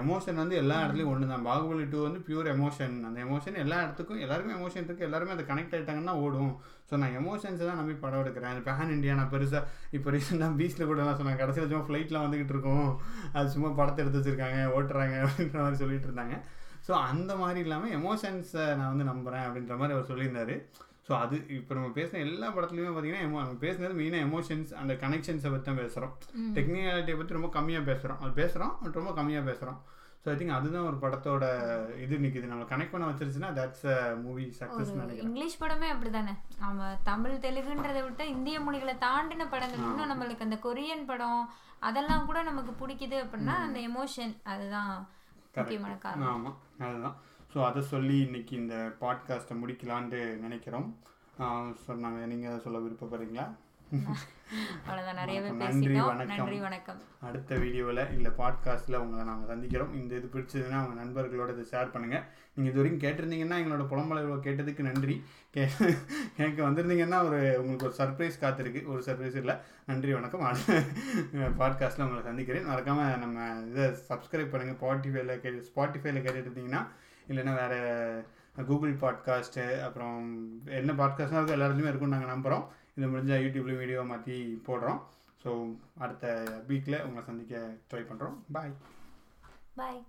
[SPEAKER 1] emotion வந்து எல்லா இடத்துலையும் ஒன்று தான் பாகுபலி டூ வந்து பியூர் எமோஷன் அந்த எமோஷன் எல்லா இடத்துக்கும் எல்லாருக்கும் எமோஷன் இருக்குது எல்லாருமே அதை கனெக்ட் ஆகிட்டாங்கன்னா ஓடும். ஸோ நான் எமோஷன்ஸை தான் நம்பி படம் எடுக்கிறேன். அது பேன் இண்டியா நான் பெருசாக இப்போ ரீசெண்டாக பீச்சில் கூட எல்லாம் சொன்னாங்க கடைசியில் சும்மா ஃப்ளைட்டில் வந்துக்கிட்டு இருக்கோம். அது சும்மா படத்தை எடுத்து வச்சிருக்காங்க ஓட்டுறாங்க அப்படின்ற மாதிரி சொல்லிட்டு இருந்தாங்க. ஸோ அந்த மாதிரி இல்லாமல் எமோஷன்ஸை நான் வந்து நம்புகிறேன் அப்படின்ற மாதிரி அவர் சொல்லியிருந்தாரு. ஸோ அது இப்போ நம்ம பேசின எல்லா படத்துலையுமே பார்த்தீங்கன்னா emo- நம்ம பேசுனது மெயினாக எமோஷன்ஸ் அந்த கனெக்ஷன்ஸை பற்றி தான் பேசுகிறோம். டெக்னிக்காலிட்டியை பற்றி ரொம்ப கம்மியாக பேசுகிறோம் அது பேசுகிறோம் பட் ரொம்ப கம்மியாக பேசுகிறோம் ஸோ ஐ திங்க் அதுதான் ஒரு படத்தோட இது நிற்கிது நம்ம கனெக்ட் பண்ண வச்சிருச்சுன்னா தட்ஸ் அ மூவி சக்ஸஸ் நினைக்கிறேன்.
[SPEAKER 2] இங்கிலீஷ் படமே அப்படிதானே? ஆமா தமிழ் தெலுங்குன்றதை விட்டு இந்திய மொழிகளை தாண்டின படங்கள். இன்னும் நம்மளுக்கு அந்த கொரியன் படம் அதெல்லாம் கூட நமக்கு பிடிக்குது அப்படின்னா அந்த எமோஷன் அதுதான் முக்கியமான காரணம்.
[SPEAKER 1] ஆமாம் அதுதான். ஸோ அதை சொல்லி இன்னைக்கு இந்த பாட்காஸ்ட்டை முடிக்கலான்ட்டு நினைக்கிறோம். சொன்னாங்க நீங்கள் அதை சொல்ல விருப்பப்படுறீங்களா. நன்றி, வணக்கம்.
[SPEAKER 2] வணக்கம்.
[SPEAKER 1] அடுத்த வீடியோவில் இல்லை பாட்காஸ்ட்டில் உங்களை நாங்கள் சந்திக்கிறோம். இந்த இது பிடிச்சதுன்னா உங்கள் நண்பர்களோட இதை ஷேர் பண்ணுங்கள் நீங்கள் இது வரைக்கும் கேட்டிருந்தீங்கன்னா எங்களோட புலம்பலை கேட்டதுக்கு நன்றி. கே கேட்க வந்திருந்தீங்கன்னா ஒரு உங்களுக்கு ஒரு சர்ப்ரைஸ் காத்திருக்கு. ஒரு சர்ப்ரைஸ் இல்லை. நன்றி வணக்கம். அடுத்த பாட்காஸ்ட்டில் உங்களை சந்திக்கிறேன். மறக்காமல் நம்ம இதை சப்ஸ்கிரைப் பண்ணுங்கள் ஸ்பாட்டிஃபைல கே ஸ்பாட்டிஃபைல கேட்டுட்டு இருந்தீங்கன்னா இல்லைன்னா வேறு கூகுள் பாட்காஸ்ட்டு அப்புறம் என்ன பாட்காஸ்ட்டாக இருக்கும் எல்லாத்துலேயுமே இருக்கும்னு நாங்கள் நம்புகிறோம் இது முடிஞ்சால் யூடியூப்லேயும் வீடியோ மாற்றி போடுறோம். ஸோ அடுத்த வீக்கில் உங்களை சந்திக்க ட்ரை பண்ணுறோம் பாய்
[SPEAKER 2] பாய்